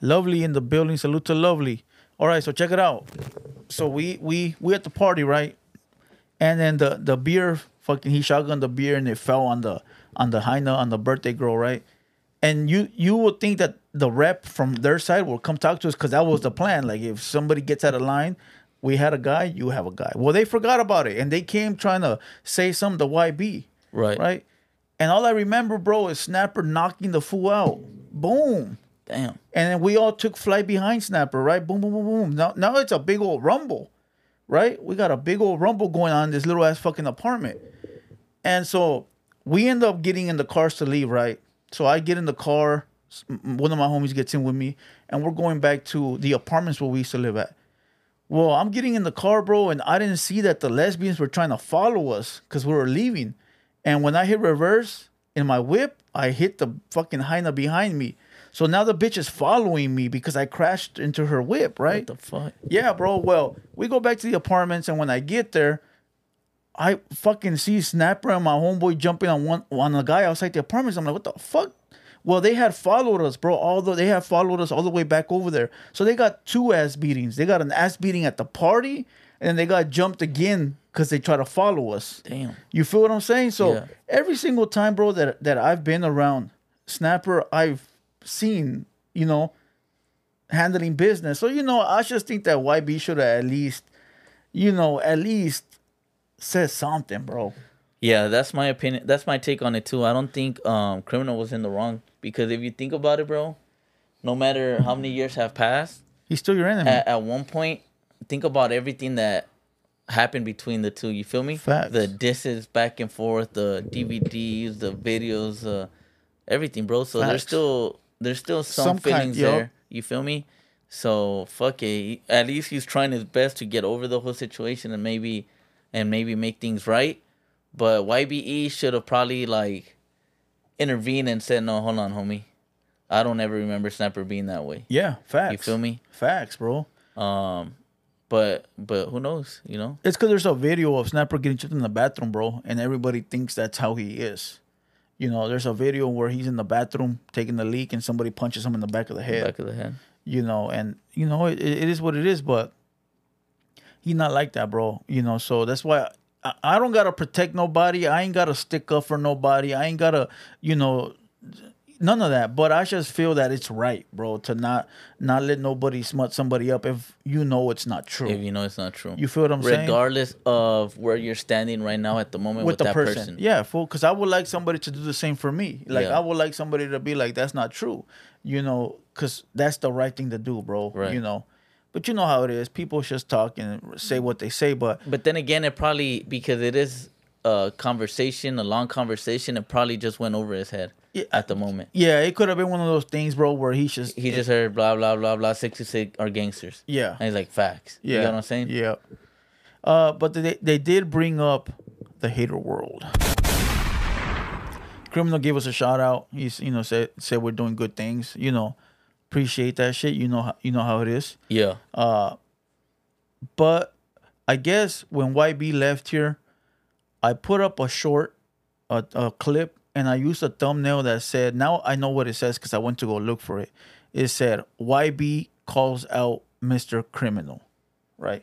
Lovely in the building. Salute to Lovely. All right, so check it out. So we we we at the party, right? And then the the beer fucking he shotgunned the beer and it fell on the on the Heine on the birthday girl, right? And you you would think that the rep from their side will come talk to us because that was the plan. Like if somebody gets out of line, we had a guy, you have a guy. Well, they forgot about it and they came trying to say something to YB. Right. Right. And all I remember, bro, is Snapper knocking the fool out. Boom. Damn. And then we all took flight behind Snapper, right? Boom, boom, boom, boom. Now, now it's a big old rumble, right? We got a big old rumble going on in this little ass fucking apartment. And so we end up getting in the cars to leave, right? So I get in the car. One of my homies gets in with me, and we're going back to the apartments where we used to live at. Well, I'm getting in the car, bro, and I didn't see that the lesbians were trying to follow us because we were leaving. And when I hit reverse in my whip, I hit the fucking hyena behind me. So now the bitch is following me because I crashed into her whip, right? What the fuck? Yeah, bro. Well, we go back to the apartments, and when I get there, I fucking see Snapper and my homeboy jumping on one on a guy outside the apartments. I'm like, what the fuck? Well, they had followed us, bro. Although they had followed us all the way back over there, so they got two ass beatings. They got an ass beating at the party, and they got jumped again because they try to follow us. Damn. You feel what I'm saying? So Yeah. every single time, bro, that that I've been around Snapper, I've seen, you know, handling business. So you know, I just think that YB should have at least, you know, at least said something, bro. Yeah, that's my opinion. That's my take on it too. I don't think um criminal was in the wrong because if you think about it, bro, no matter how many years have passed, He's still your enemy. at, at one point, think about everything that happened between the two. You feel me? Facts. The disses back and forth, the DVDs, the videos, uh, everything, bro. So there's still there's still some, Some kind- feelings yup. there. You feel me? So fuck it. At least he's trying his best to get over the whole situation and maybe and maybe make things right. But YBE should have probably like intervened and said, "No, hold on, homie. I don't ever remember Snapper being that way." yeah, facts. You feel me? Facts, bro. Um, but but who knows? You know? It's because there's a video of Snapper getting chipped in the bathroom, bro, and everybody thinks that's how he is. You know, there's a video where he's in the bathroom taking the leak, and somebody punches him in the back of the head. Back of the head. you know, and you know it, it is what it is, but he's not like that, bro. You know, so that's why I, don't gotta protect nobody. I ain't gotta stick up for nobody. I ain't gotta, you know, none of that. But I just feel that it's right, bro, to not not let nobody smut somebody up if you know it's not true. If you know it's not true. You feel what I'm saying? Regardless of where you're standing right now at the moment with, with the that person. person. Yeah, fool. Because I would like somebody to do the same for me. Like Yeah. I would like somebody to be like, "That's not true," you know, because that's the right thing to do, bro. Right. You know, but you know how it is. People just talk and say what they say, but But then again, it probably because it is a conversation, a long conversation, it probably just went over his head Yeah. at the moment. yeah, it could have been one of those things, bro, where he just He just heard blah blah blah blah sixty six are gangsters. yeah, And he's like facts. yeah, You know what I'm saying? Yeah. Uh, but they they did bring up the hater world. Criminal gave us a shout out. He's you know said said we're doing good things. You know, appreciate that shit. You know how you know how it is. Yeah. Uh, But I guess when YB left here, I put up a short, a, a clip, and I used a thumbnail that said, now I know what it says because I went to go look for it. It said, YB calls out Mr. Criminal, right?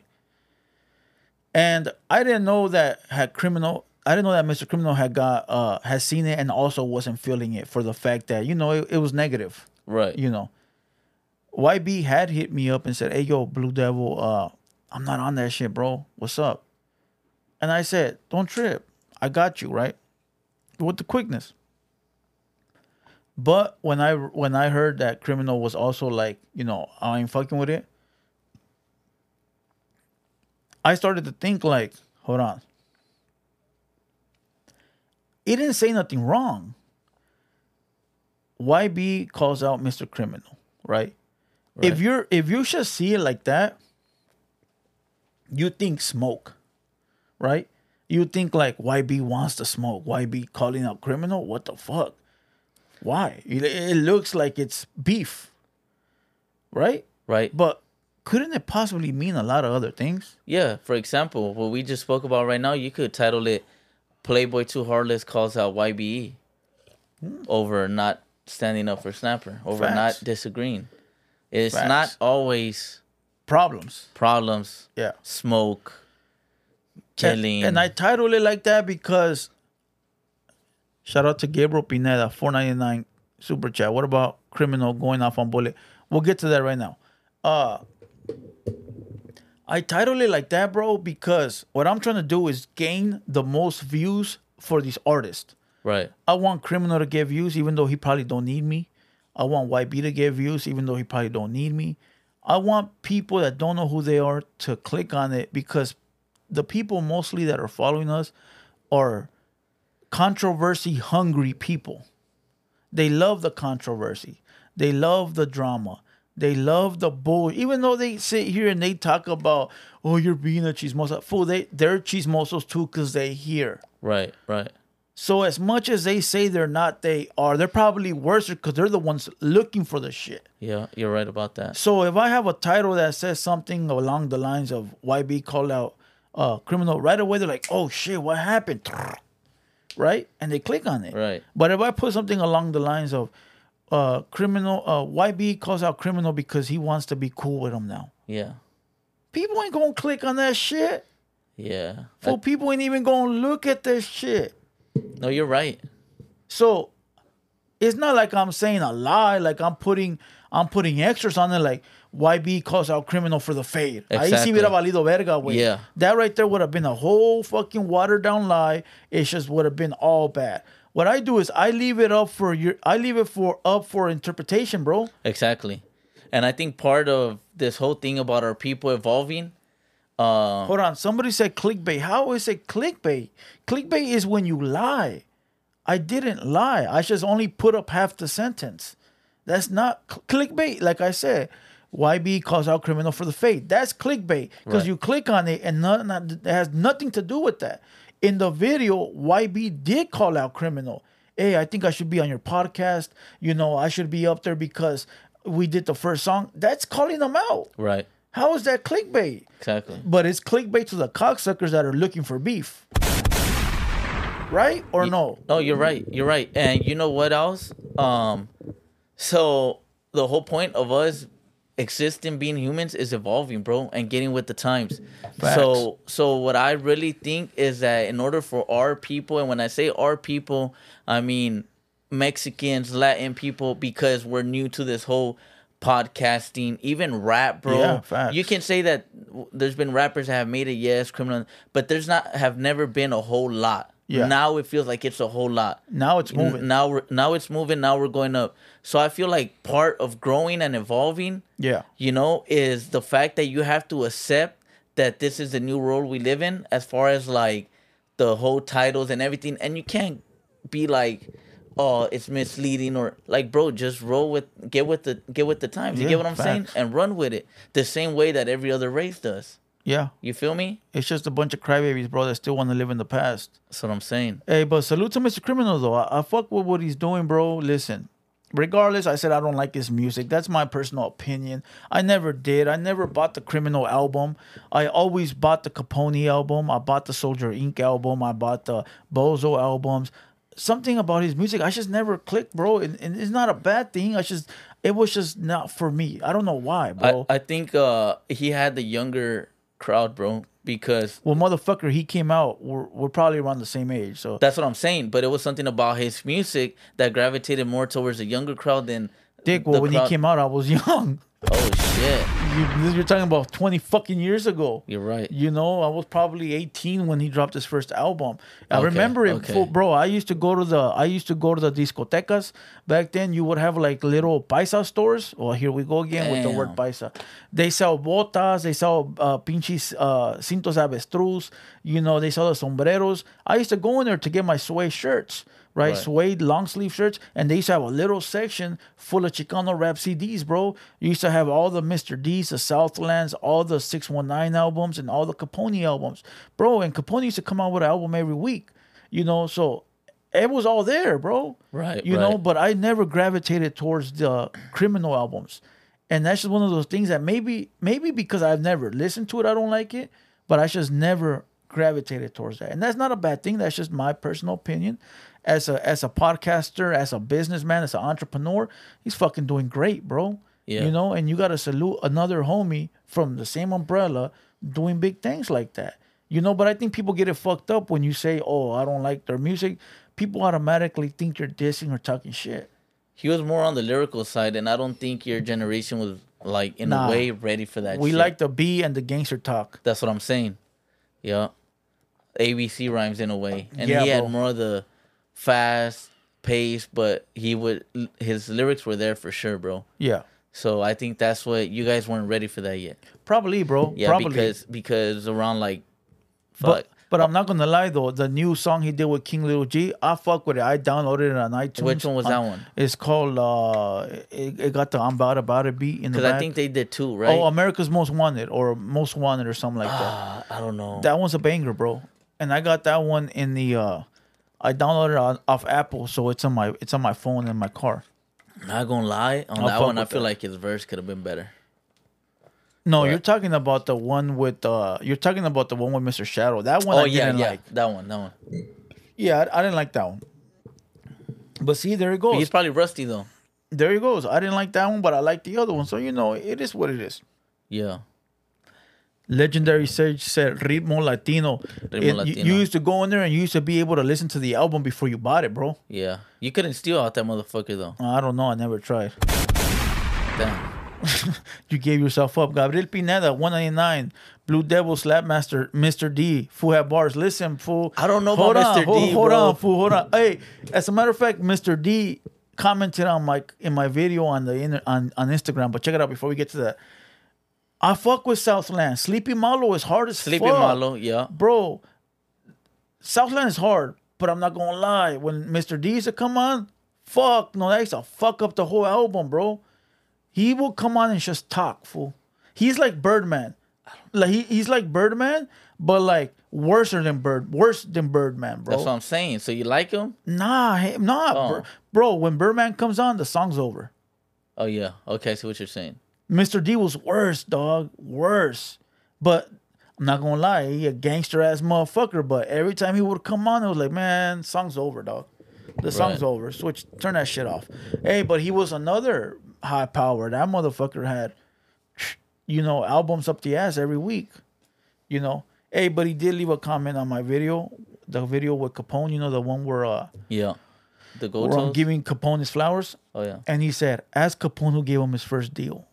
And I didn't know that had criminal. I didn't know that Mr. Criminal had got uh had seen it and also wasn't feeling it for the fact that you know it, it was negative Right. you know. YB had hit me up and said, "Hey, yo, Blue Devil, uh, I'm not on that shit, bro. What's up?" And I said, "Don't trip. I got you, right? With the quickness." But when I when I heard that criminal was also like, you know, I ain't fucking with it. I started to think like, hold on. He didn't say nothing wrong. YB calls out Mr. Criminal, right? If you're if you should see it like that, you think smoke, right? You think like YB wants to smoke, YB calling out criminal. What the fuck? Why? It, it looks like it's beef, right? right? But couldn't it possibly mean a lot of other things? Yeah, for example, what we just spoke about right now, you could title it Playboy Too Heartless calls out YBE hmm. over not standing up for Snapper, over Facts. not disagreeing. It's Facts. not always Problems. problems, Yeah. smoke, And, killing. and I titled it like that because shout out to Gabriel Pineda, four ninety nine super chat. What about criminal going off on bullet? We'll get to that right now. Uh I titled it like that, bro, because what I'm trying to do is gain the most views for these artists. right, I want criminal to get views, even though he probably don't need me. I want YB to get views, even though he probably don't need me. I want people that don't know who they are to click on it because the people mostly that are following us are controversy hungry people. They love the controversy. They love the drama. They love the bull. Even though they sit here and they talk about, oh, you're being a chismosa. Fool, they, they're chismosos too because they hear. right, right. So as much as they say they're not, they are. They're probably worse because they're the ones looking for the shit. Yeah, you're right about that. So if I have a title that says something along the lines of YB called out uh, criminal, right away they're like, "Oh shit, what happened?" Right, and they click on it. Right. But if I put something along the lines of uh, criminal, uh, YB calls out criminal because he wants to be cool with him now. Yeah, People ain't gonna click on that shit. yeah. Fool, people ain't even gonna look at this shit. No, you're right. So it's not like I'm saying a lie, like I'm putting I'm putting extras on it, like YB calls out criminal for the fade. Ahí sí Exactly. hubiera valido verga, güey. Yeah. That right there would have been a whole fucking watered down lie. It just would have been all bad. What I do is I leave it up for your I leave it for up for interpretation, bro. Exactly. And I think part of this whole thing about our people evolving, uh, Hold on. Somebody said clickbait. How is it clickbait? Clickbait is when you lie. I didn't lie. I just only put up half the sentence. That's not cl- clickbait. Like I said, YB calls out criminal for the faith. That's clickbait because Right. you click on it and not, not, it has nothing to do with that. In the video, YB did call out criminal. Hey, I think I should be on your podcast. You know, I should be up there because we did the first song. That's calling them out. right? How is that clickbait? Exactly. But it's clickbait to the cocksuckers that are looking for beef. Right? Or no? No, you're right. You're right. And you know what else? Um, so the whole point of us existing, being humans, is evolving, bro, and getting with the times. So, so what I really think is that in order for our people, and when I say our people, I mean Mexicans, Latin people, because we're new to this whole podcasting, even rap, bro. Yeah, facts. You can say that there's been rappers that have made it, yes, criminal, but there's not have never been a whole lot. Yeah. Now it feels like it's a whole lot. Now it's moving. Now we're now it's moving. Now we're going up. So I feel like part of growing and evolving, Yeah. you know, is the fact that you have to accept that this is the new world we live in, as far as like the whole titles and everything. And you can't be like, oh, it's misleading or like, bro, just roll with get with the get with the times. You Yeah, get what I'm saying? And run with it the same way that every other race does. Yeah. You feel me? It's just a bunch of crybabies, bro, that still want to live in the past. That's what I'm saying. Hey, but salute to Mr. Criminal, though. I, I fuck with what he's doing, bro. Listen, regardless, I said I don't like his music. That's my personal opinion. I never did. I never bought the Criminal album. I always bought the Capone album. I bought the Soldier Inc. album. I bought the Bozo albums. Something about his music, I just never clicked, bro. And, and it's not a bad thing. I just, it was just not for me. I don't know why, bro. I, I think uh he had the younger crowd, bro, because well, motherfucker, he came out. We're, we're probably around the same age. So That's what I'm saying. But it was something about his music that gravitated more towards a younger crowd than Dick, well, when he came out, I was young. Oh shit! You, you're talking about 20 fucking years ago. You're right. You know, I was probably 18 when he dropped his first album. I Okay, remember it, okay. full- bro. I used to go to the I used to go to the discotecas back then. You would have like little paisa stores. Well, here we go again with the word Damn. paisa. They sell botas. They sell uh, pinches uh, cintos avestruz. You know, they sell the sombreros. I used to go in there to get my suede shirts. Right, Right. suede long sleeve shirts, and they used to have a little section full of Chicano rap CDs, bro. You used to have all the Mr. D's, the Southlands, all the 619 albums, and all the Capone albums, bro. And Capone used to come out with an album every week, you know. So it was all there, bro. Right, You know, but I never gravitated towards the criminal albums. And that's just one of those things that maybe maybe because I've never listened to it, I don't like it, but I just never gravitated towards that. And that's not a bad thing. That's just my personal opinion. As a as a podcaster, as a businessman, as an entrepreneur, he's fucking doing great, bro. Yeah. You know, and you gotta salute another homie from the same umbrella doing big things like that. You know, but I think people get it fucked up when you say, "Oh, I don't like their music." People automatically think you're dissing or talking shit. He was more on the lyrical side, and I don't think your generation was like in Nah. a way ready for that. we shit. like the B and the gangster talk. That's what I'm saying. Yeah. ABC rhymes in a way. And Yeah, he had bro. more of the fast pace, but he would his lyrics were there for sure, bro. Yeah, So I think that's what you guys weren't ready for that yet. probably, bro. Yeah, probably. because because around like fuck. but but I'm not gonna lie though, the new song he did with King Little G, I fuck with it. I downloaded it on iTunes. Which one was Uh, that one? It's called uh, it, it got the I'm about about it beat in the Because. I think they did too, right? Oh, America's Most Wanted or Most Wanted or something like that. Ah, I don't know. That one's a banger, bro. And I got that one in the uh I downloaded it on, off Apple, so it's on my it's on my phone in my car. Not gonna lie, on I'll that one I feel that. like his verse could have been better. No, Right. you're talking about the one with uh you're talking about the one with Mr. Shadow. That one Oh I yeah, didn't yeah, like. that one, that one. Yeah, I, I didn't like that one. But see, there it But goes. he's probably rusty though. there he goes. I didn't like that one, but I like the other one. So you know, it is what it is. Yeah. Legendary Sage said Ritmo Latino. Ritmo It- you- Latino. You, used to go in there and you used to be able to listen to the album before you bought it, bro. Yeah. You couldn't steal out that motherfucker though. I don't know. I never tried. Damn. You gave yourself up. Gabriel Pineda, 199. Blue Devil Slapmaster, Mr. D. Have bars. Listen, fool. I don't know hold about on, Mr. Hold, D, hold bro. on, fool. Hold on. Hey, as a matter of fact, Mr. D commented on my in my video on the on on Instagram. But check it out before we get to that. I fuck with Southland. Sleepy Malo is hard as Sleepy fuck. Malo, yeah. bro. Southland is hard, but I'm not gonna lie. When Mr. D used to come on, fuck no, that used to fuck up the whole album, bro. He will come on and just talk, fool. He's like Birdman, like he, he's like Birdman, but like worse than Bird, worse than Birdman, bro. That's what I'm saying. So you like him? nah, hey, nah, Oh. bro. bro. When Birdman comes on, the song's over. Oh yeah. Okay, I see what you're saying. Mr. D was worse, dog. Worse. But I'm not gonna lie, he a gangster ass motherfucker. But every time he would come on, it was like, man, song's over, dog. The song's Right. over. Switch, turn that shit off. Hey, but he was another high power. That motherfucker had, you know, albums up the ass every week. You know. Hey, but he did leave a comment on my video, the video with Capone. You know, the one where uh, Yeah. The gold where I'm giving Capone his flowers, Oh yeah. and he said, "Ask Capone who gave him his first deal."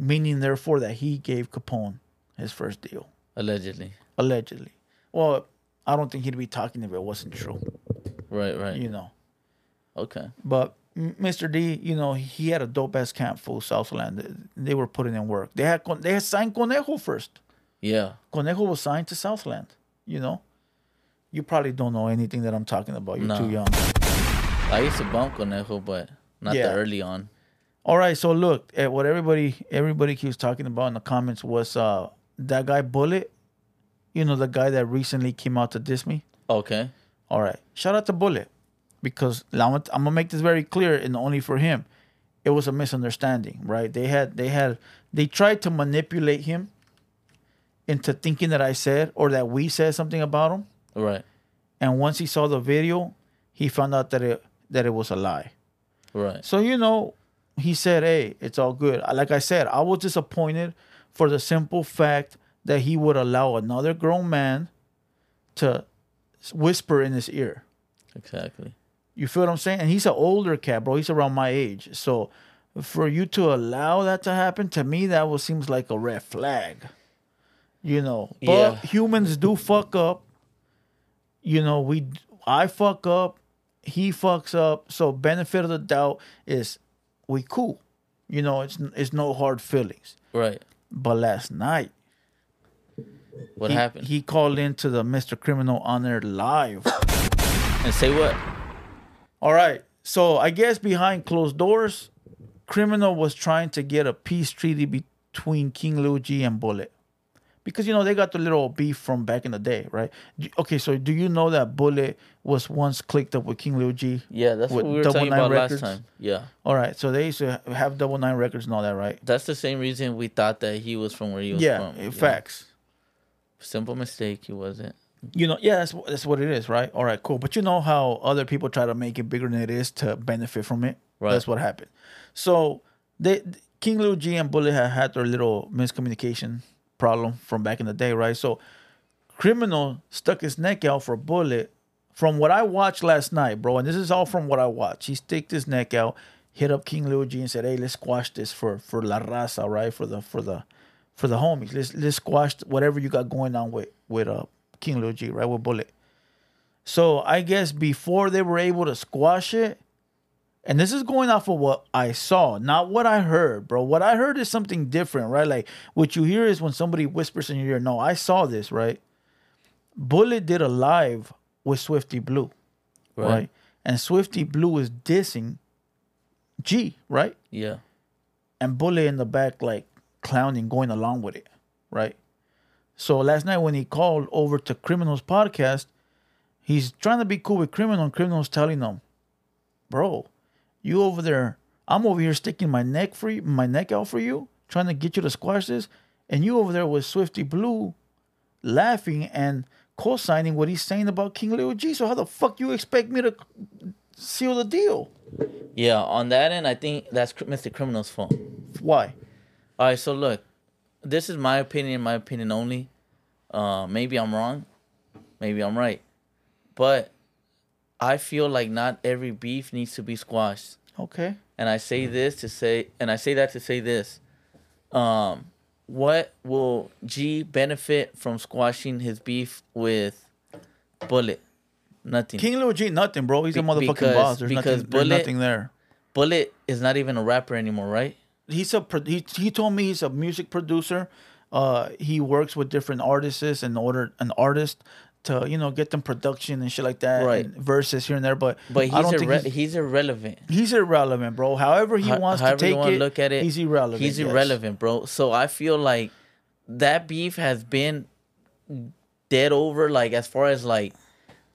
Meaning therefore that he gave Capone his first deal, Allegedly. allegedly. Well, I don't think he'd be talking if it wasn't true, Right, right. you know. Okay. But Mr. D, you know, he had a dope ass camp full Southland. They were putting in work. They had Con- they had signed Conejo first. Yeah. Conejo was signed to Southland. You know, you probably don't know anything that I'm talking about. You're No. too young. I used to bump Conejo, but not Yeah. that early on. All right, so look at what everybody everybody keeps talking about in the comments was uh that guy Bullet. You know the guy that recently came out to diss me. Okay. All right. Shout out to Bullet because I'm gonna, I'm gonna make this very clear and only for him. It was a misunderstanding, right? They had they had they tried to manipulate him into thinking that I said or that we said something about him. Right. And once he saw the video, he found out that it that it was a lie. Right. So you know, he said, "Hey, it's all good." Like I said, I was disappointed for the simple fact that he would allow another grown man to whisper in his ear. Exactly. You feel what I'm saying? And he's an older cat, bro. He's around my age. So for you to allow that to happen, to me, that was seems like a red flag. You know. But Yeah. humans do fuck up. You know, we I fuck up, he fucks up. So benefit of the doubt is we cool. You know, it's it's no hard feelings. Right. But last night, What he, happened? he called into the Mr. Criminal on there live. and say what? All right. So I guess behind closed doors, Criminal was trying to get a peace treaty between King Lil G and Bullet. Because you know they got the little beef from back in the day, right? Okay, so do you know that Bullet was once clicked up with King Lil G? Yeah, that's what we were Double talking Nine about Records? last time. Yeah. All right, so they used to have double nine records and all that, right? That's the same reason we thought that he was from where he was Yeah, from. facts. Simple mistake, he wasn't. You know, yeah, that's that's what it is, right? All right, cool. But you know how other people try to make it bigger than it is to benefit from it. Right. That's what happened. So they King Lil G and Bullet had had their little miscommunication problem from back in the day, right? So Criminal stuck his neck out for a Bullet. From what I watched last night, bro, and this is all from what I watched. He sticked his neck out, hit up King G and said, "Hey, let's squash this for for La Raza, right? For the for the for the homies. Let's let's squash whatever you got going on with with uh King G, right? With Bullet. So I guess before they were able to squash it, and this is going off of what I saw, not what I heard, bro. What I heard is something different, right? Like what you hear is when somebody whispers in your ear. No, I saw this, right? Bullet did a live with Swifty Blue, right? Right. And Swifty Blue is dissing G, right? Yeah. and Bullet in the back like clowning, going along with it, right? So last night when he called over to Criminals podcast, he's trying to be cool with Criminal, and Criminal's telling him, "Bro, you over there, I'm over here sticking my neck for my neck out for you, trying to get you to squash this, and you over there with Swifty Blue, laughing and co-signing what he's saying about King Lil G. So how the fuck you expect me to seal the deal? Yeah, on that end, I think that's Mr. Criminal's fault. Why? All right, so look, this is my opinion, my opinion only. Uh, maybe I'm wrong, maybe I'm right, but I feel like not every beef needs to be squashed. Okay. And I say this to say, and I say that to say this. Um, what will G benefit from squashing his beef with Bullet? Nothing. King Lil G, nothing, bro. He's a Be- motherfucking because- boss. There's because nothing. There's nothing there. Bullet is not even a rapper anymore, right? He's a. pro- He he told me he's a music producer. Uh, he works with different artists and order an artist to you know get them production and shit like that. Right. and verses here and there, but But I he's don't irre- think he's, irrelevant. he's, he's irrelevant, bro. However he wants to however take you wanna it, look at it, he's irrelevant. He's yes. irrelevant, bro. So I feel like that beef has been dead over. Like as far as like,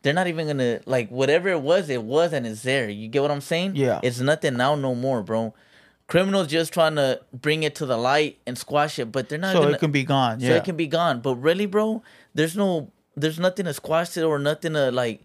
they're not even gonna like whatever it was. It was and it's there. You get what I'm saying? Yeah. It's nothing now, no more, bro. Criminals just trying to bring it to the light and squash it, but they're not. So gonna, it can be gone. Yeah. so it can be gone. But really, bro, there's no, there's nothing to squash it or nothing to like.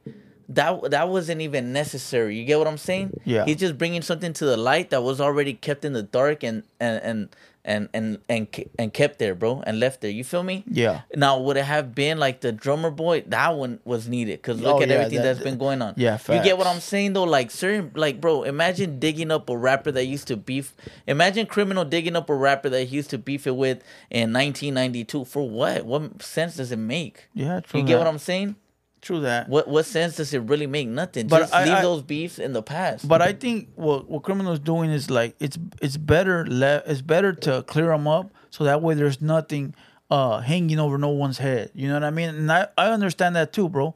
That that wasn't even necessary. You get what I'm saying? Yeah. He's just bringing something to the light that was already kept in the dark and and and and and and, and kept there, bro, and left there. You feel me? Yeah. Now would it have been like the drummer boy? That one was needed because look Oh, at yeah, everything that- that's been going on. yeah, You get what. I'm saying though? Like certain, like bro, imagine digging up a rapper that used to beef. Imagine criminal digging up a rapper that he used to beef it with in 1992. For what? What sense does it make? Yeah, true You get what. I'm saying? True that. What what sense does it really make? Nothing. But Just I- leave I- those beefs in the past. But I think what what criminals doing is like it's it's better le- it's better to clear them up so that way there's nothing uh hanging over no one's head. You know what I mean? And I I understand that too, bro.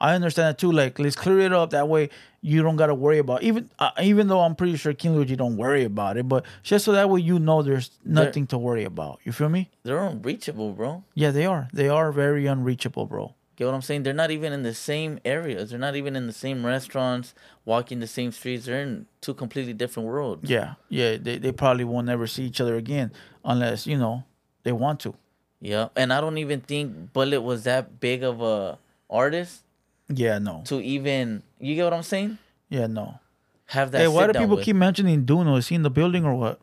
I understand that too. Like let's clear it up that way you don't gotta worry about even uh, even though I'm pretty sure King Lil G don't worry about it, but just so that way you know there's nothing to worry about. You feel me? They're unreachable, bro. Yeah, they are. They are very unreachable, bro. Get what I'm saying? They're not even in the same areas. They're not even in the same restaurants, walking the same streets. They're in two completely different worlds. Yeah, yeah. They they probably will never see each other again unless you know they want to. Yeah. And I don't even think Bullet was that big of a artist Yeah, no. to even you get what I'm saying? Yeah, no. Have that Hey, why do people with. keep mentioning Duno? Is he in the building or what?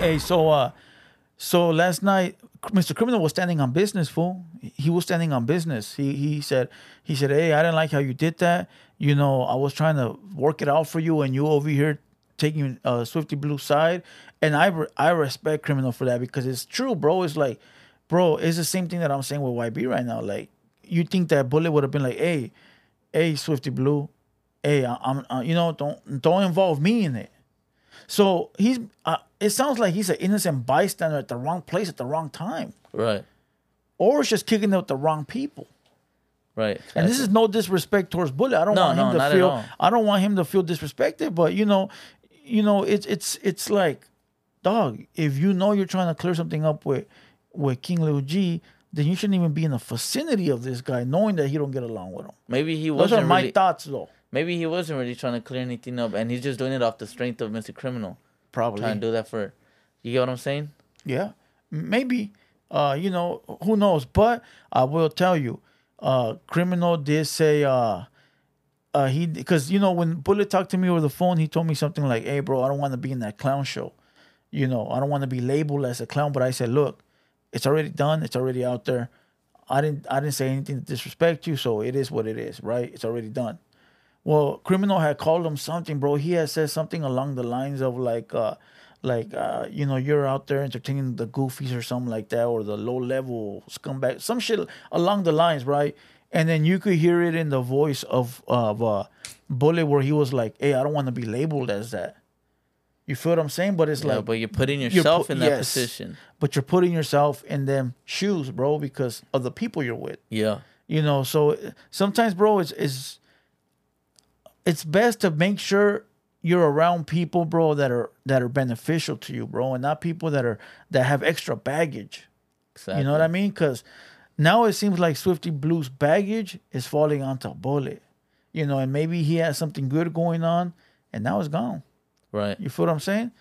Hey, so uh, so last night, Mr. Criminal was standing on business, fool. He was standing on business. He he said he said, "Hey, I didn't like how you did that. You know, I was trying to work it out for you, and you over here taking uh, Swifty Blue side." And I re- I respect Criminal for that because it's true, bro. It's like, bro, it's the same thing that I'm saying with YB right now. Like, you think that Bullet would have been like, "Hey, hey, Swifty Blue, hey, I- I'm, uh, you know, don't don't involve me in it." So he's, uh, it sounds like he's an innocent bystander at the wrong place at the wrong time, Right. or it's just kicking it with the wrong people. Right. And this is no disrespect towards Bullet. I don't No, want him no, to feel. I don't want him to feel disrespected. But you know, you know, it's it's it's like, dog. If you know you're trying to clear something up with with King Lil G, then you shouldn't even be in the vicinity of this guy, knowing that he don't get along with him. Maybe he was Those are wasn't my really. thoughts, though. Maybe he wasn't really trying to clear anything up, and he's just doing it off the strength of Mr. Criminal. Probably. Trying to do that for. You get what I'm saying? Yeah, maybe. Uh, you know, who knows? But I will tell you, uh, criminal did say, uh, uh, he because you know when Bullet talked to me over the phone, he told me something like, "Hey, bro, I don't want to be in that clown show. You know, I don't want to be labeled as a clown." But I said, "Look, it's already done. It's already out there. I didn't, I didn't say anything to disrespect you, so it is what it is, right? It's already done." Well, criminal had called him something, bro. He had said something along the lines of like, uh, like uh, you know, you're out there entertaining the goofies or something like that, or the low level scumbag, some shit along the lines, right? And then you could hear it in the voice of of uh, Bullet, where he was like, "Hey, I don't want to be labeled as that." You feel what I'm saying? But it's Yeah, like, but you're putting you're yourself pu- in that yes. position. but you're putting yourself in them shoes, bro, because of the people you're with. Yeah. You know, so sometimes, bro, it's it's it's best to make sure you're around people, bro, that are that are beneficial to you, bro, and not people that are that have extra baggage. Exactly. You know what I mean? Because now it seems like Swifty Blue's baggage is falling onto Bullet. You know, and maybe he has something good going on, and now it's gone. Right. You feel what I'm saying?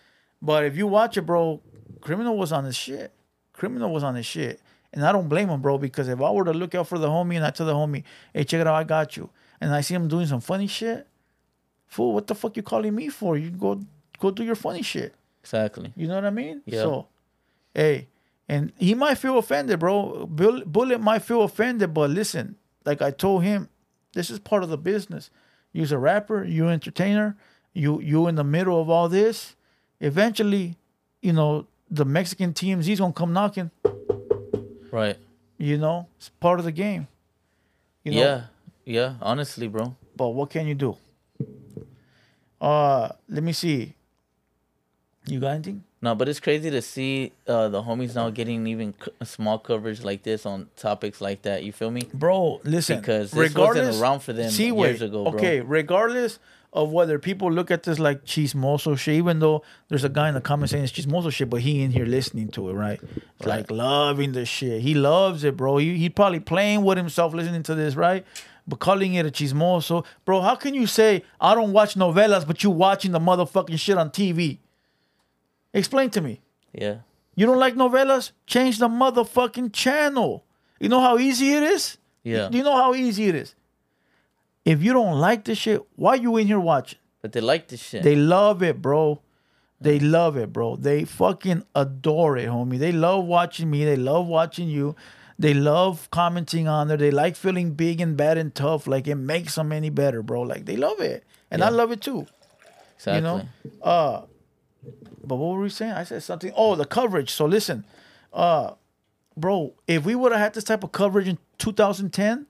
But if you watch it, bro, Criminal was on his shit. Criminal was on his shit. And I don't blame him, bro, because if I were to look out for the homie and I tell the homie, hey, check it out, I got you. And I see him doing some funny shit, fool, what the fuck you calling me for? You go go do your funny shit. Exactly. You know what I mean? Yeah. So, hey, and he might feel offended, bro. Bull- Bullet might feel offended, but listen, like I told him, this is part of the business. You's a rapper, you entertainer, you you in the middle of all this. Eventually, you know, the Mexican teams, he's gonna come knocking. Right. You know, it's part of the game. You know, yeah. Yeah. Honestly, bro. but what can you do? Uh, let me see. You got anything? No, but it's crazy to see uh, the homies now getting even c- small coverage like this on topics like that. You feel me? bro. Listen, Because this wasn't around for them See, years ago, bro. Okay, regardless of whether people look at this like chismoso shit, even though there's a guy in the comments saying it's chismoso shit, but he in here listening to it, right? Like loving the shit. He loves it, bro. He he probably playing with himself listening to this, right? But calling it a chismoso, bro. How can you say I don't watch novelas, but you watching the motherfucking shit on TV? Explain to me. Yeah. You don't like novelas? Change the motherfucking channel. You know how easy it is? Yeah. Do you know how easy it is? If you don't like this shit, why you in here watching? But they like this shit. They love it, bro. They love it, bro. They fucking adore it, homie. They love watching me. They love watching you. They love commenting on there. They like feeling big and bad and tough. Like it makes them any better, bro. Like they love it. And I love it too. exactly. You know? Uh but what were we saying? I said something. Oh, the coverage. So listen, uh, bro, if we would have had this type of coverage in 2010,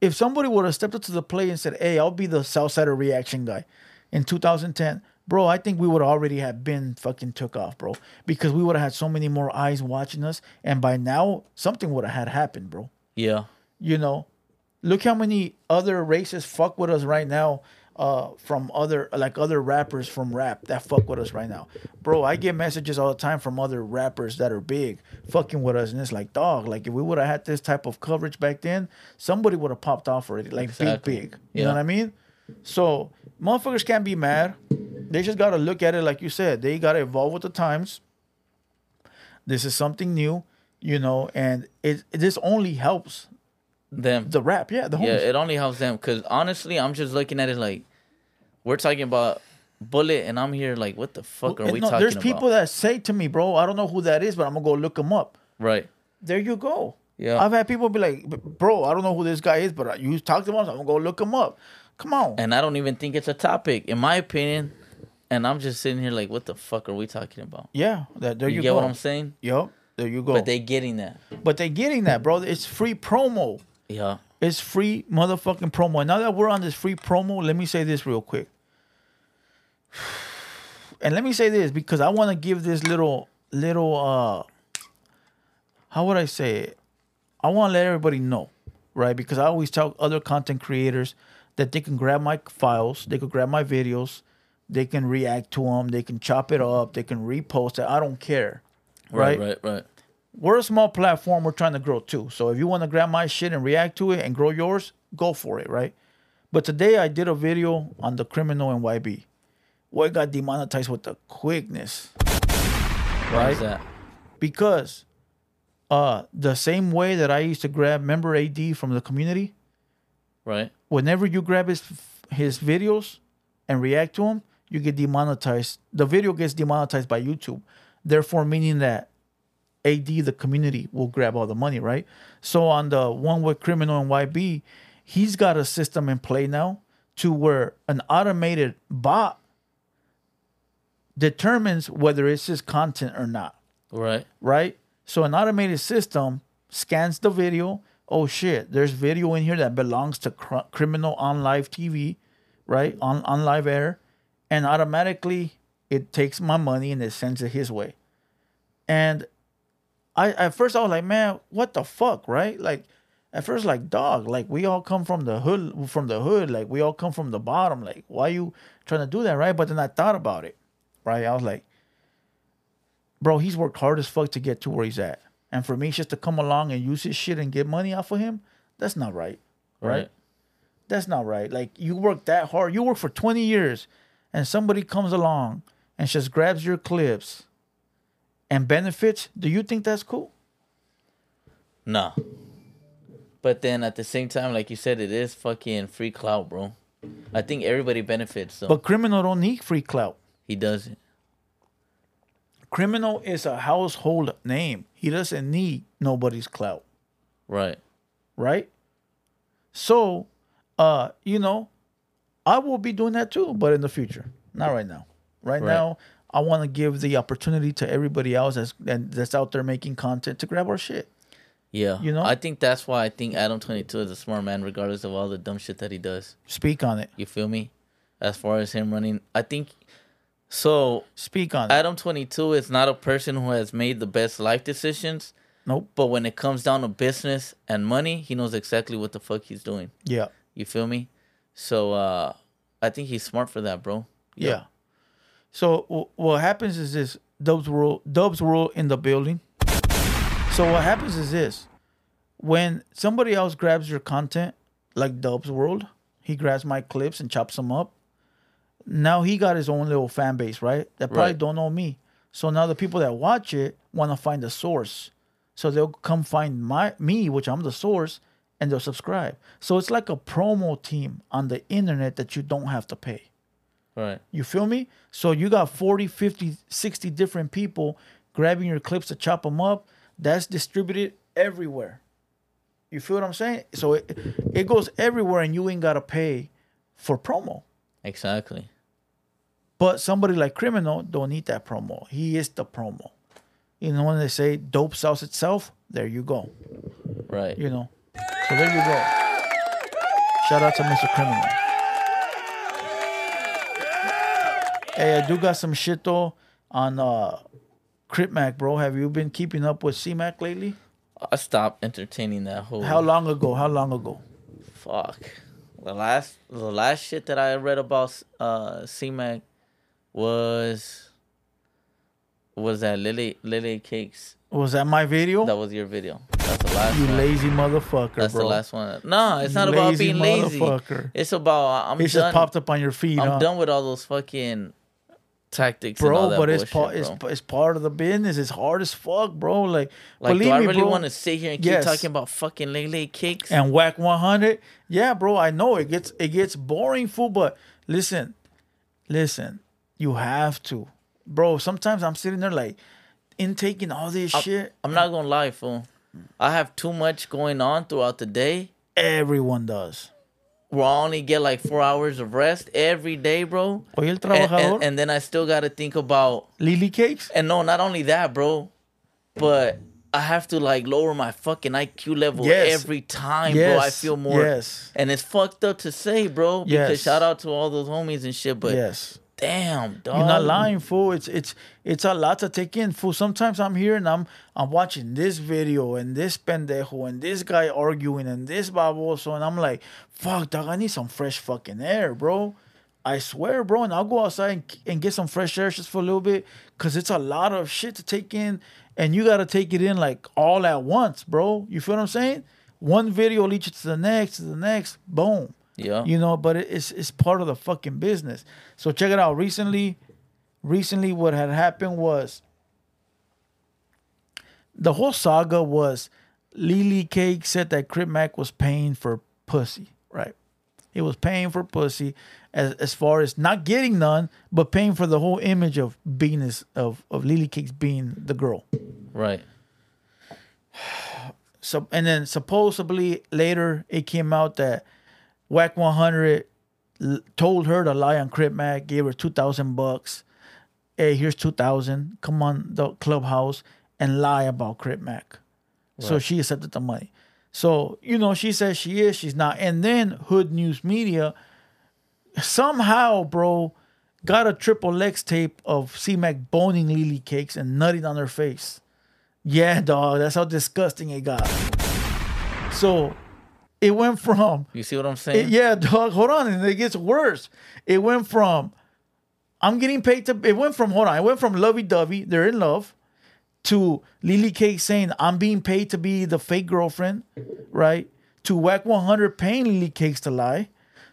if somebody would have stepped up to the plate and said, Hey, I'll be the Southsider reaction guy in 2010, bro, I think we would already have been fucking took off, bro. Because we would have had so many more eyes watching us, and by now something would have had happened, bro. Yeah. you know? Look how many other races fuck with us right now uh from other like other rappers from rap that fuck with us right now. Bro i get messages all the time from other rappers that are big fucking with us. And it's like dog like if we would have had this type of coverage back then somebody would have popped off already. Like Exactly. big. Big you know what i mean? So motherfuckers can't be mad they just gotta look at it like you said they gotta evolve with the times this is something new you know and it this only helps Them. the rap, yeah, the homies. Yeah, it only helps them because honestly, I'm just looking at it like we're talking about Bullet, and I'm here like, what the fuck are And we no, talking there's about? people that say to me, bro, I don't know who that is, but I'm gonna go look him up. right? There you go. Yeah. I've had people be like, bro, I don't know who this guy is, but you talked to him, so I'm gonna go look him up. Come on. And I don't even think it's a topic, in my opinion. And I'm just sitting here like, what the fuck are we talking about? yeah, that, there you, You, get go. what I'm saying? Yep, there you go. But they getting that. but they getting that, bro. It's free promo. Yeah. It's free motherfucking promo. And now that we're on this free promo, let me say this real quick. And let me say this because I want to give this little little uh how would I say it? I want to let everybody know, right? Because I always tell other content creators that they can grab my files, they could grab my videos, they can react to them, they can chop it up, they can repost it. I don't care. Right? Right. Right. Right. we're a small platform. We're trying to grow too. So if you want to grab my shit and react to it and grow yours, go for it, right? But today I did a video on the criminal and YB. Boy got demonetized with the quickness Why is that? because uh the same way that I used to grab member AD from the community, Right. whenever you grab his his videos and react to them, you get demonetized. The video gets demonetized by YouTube. Therefore, meaning that AD the community will grab all the money, right? So on the one with criminal and YB, he's got a system in play now to where an automated bot determines whether it's his content or not Right. right? So an automated system scans the video. Oh shit, there's video in here that belongs to cr- criminal on live TV, right? On on live air, and automatically it takes my money and it sends it his way. And I at first I was like, man, what the fuck, right? Like at first like dog, like we all come from the hood from the hood, like we all come from the bottom. Like, why you trying to do that, right? But then I thought about it, right? I was like, bro, he's worked hard as fuck to get to where he's at. And for me just to come along and use his shit and get money off of him, that's not right. Right? Right. That's not right. Like you work that hard. You work for 20 years and somebody comes along and just grabs your clips and benefits. Do you think that's cool? No. But then at the same time, like you said, it is fucking free clout, bro. I think everybody benefits. So But criminal don't need free clout. he doesn't. Criminal is a household name. He doesn't need nobody's clout. Right. right? So, uh, you know, I will be doing that too, but in the future, not right now. Right, Right. now, I want to give the opportunity to everybody else that's that's out there making content to grab our shit. Yeah. You know? I think that's why I think Adam twenty two is a smart man, regardless of all the dumb shit that he does. Speak on it. You feel me? As far as him running, I think so. Speak on it. Adam twenty two is not a person who has made the best life decisions, Nope. but when it comes down to business and money, he knows exactly what the fuck he's doing. Yeah. You feel me? So uh I think he's smart for that, bro. Yeah. So w- what happens is this: Dubs rule, Dubs rule in the building. So what happens is this: when somebody else grabs your content, like Dubs World, he grabs my clips and chops them up. Now he got his own little fan base, right? That probably Right. don't know me. So now the people that watch it want to find the source. So they'll come find my me, which I'm the source, and they'll subscribe. So it's like a promo team on the internet that you don't have to pay. Right. You feel me? So you got 40, 50, 60 different people grabbing your clips to chop them up. That's distributed everywhere. You feel what I'm saying? So it, it goes everywhere and you ain't got to pay for promo. Exactly. But somebody like Criminal don't need that promo. He is the promo. You know when they say dope sells itself, there you go. Right. You know. So there you go. Shout out to Mr. Criminal. Hey, I do got some shit though on uh Crip Mac, bro. Have you been keeping up with C Mac lately? I stopped entertaining that whole How long ago? How long ago? fuck. The last the last shit that I read about uh C Mac was was that Lily Lily Cakes. Was that my video? That was your video. That's the last you one. lazy motherfucker, That's bro. the last one. No, it's You not about being lazy. It's about I'm It just done. popped up on your feed, I'm huh? done with all those fucking tactics, bro. But it's part, it's, bro. it's part of the business. It's hard as fuck, bro. Like, Like, believe do I me, really want to sit here and keep Yes. talking about fucking Lele kicks and Wack 100 yeah bro i know it gets it gets boring fool but listen listen you have to bro sometimes i'm sitting there like intaking all this shit I'm not gonna lie, fool. I have too much going on throughout the day. everyone does Where I only get like four hours of rest every day, bro. Oye, el And, trabajador, and, and then I still gotta think about lily cakes and no, not only that, bro, but I have to like lower my fucking IQ level Yes. every time, bro. I feel more. Yes. And it's fucked up to say, bro. Because Yes. shout out to all those homies and shit, but yes damn, dog. You're not lying, fool. It's it's it's a lot to take in, fool. Sometimes I'm here and I'm I'm watching this video and this pendejo and this guy arguing and this baboso and I'm like, fuck, dog, I need some fresh fucking air, bro. I swear, bro, and I'll go outside and, and get some fresh air just for a little bit, cause it's a lot of shit to take in, and you gotta take it in like all at once, bro. You feel what I'm saying? One video leads you to the next, to the next, boom. Yeah. You know, but it's it's part of the fucking business. So check it out. Recently, recently, what had happened was the whole saga was Lily Cake said that Crip Mac was paying for pussy, right? He was paying for pussy as as far as not getting none, but paying for the whole image of being this of of Lily Cakes being the girl. Right. So and then supposedly later it came out that Wack 100 l- told her to lie on Crip Mac, gave her two thousand bucks. Hey, here's two thousand. Come on the clubhouse and lie about Crip Mac. So she accepted the money. So you know she says she is, she's not. And then Hood News Media somehow, bro, got a triple X tape of C Mac boning Lily cakes and nutting on her face. Yeah, dog. That's how disgusting it got. So it went from You see what I'm saying? it- yeah, dog. Hold on, and it gets worse. It went from I'm getting paid to. It went from hold on. It went from lovey dovey. They're in love. To Lily Cake saying I'm being paid to be the fake girlfriend, right? To Wack 100 paying Lily Cakes to lie.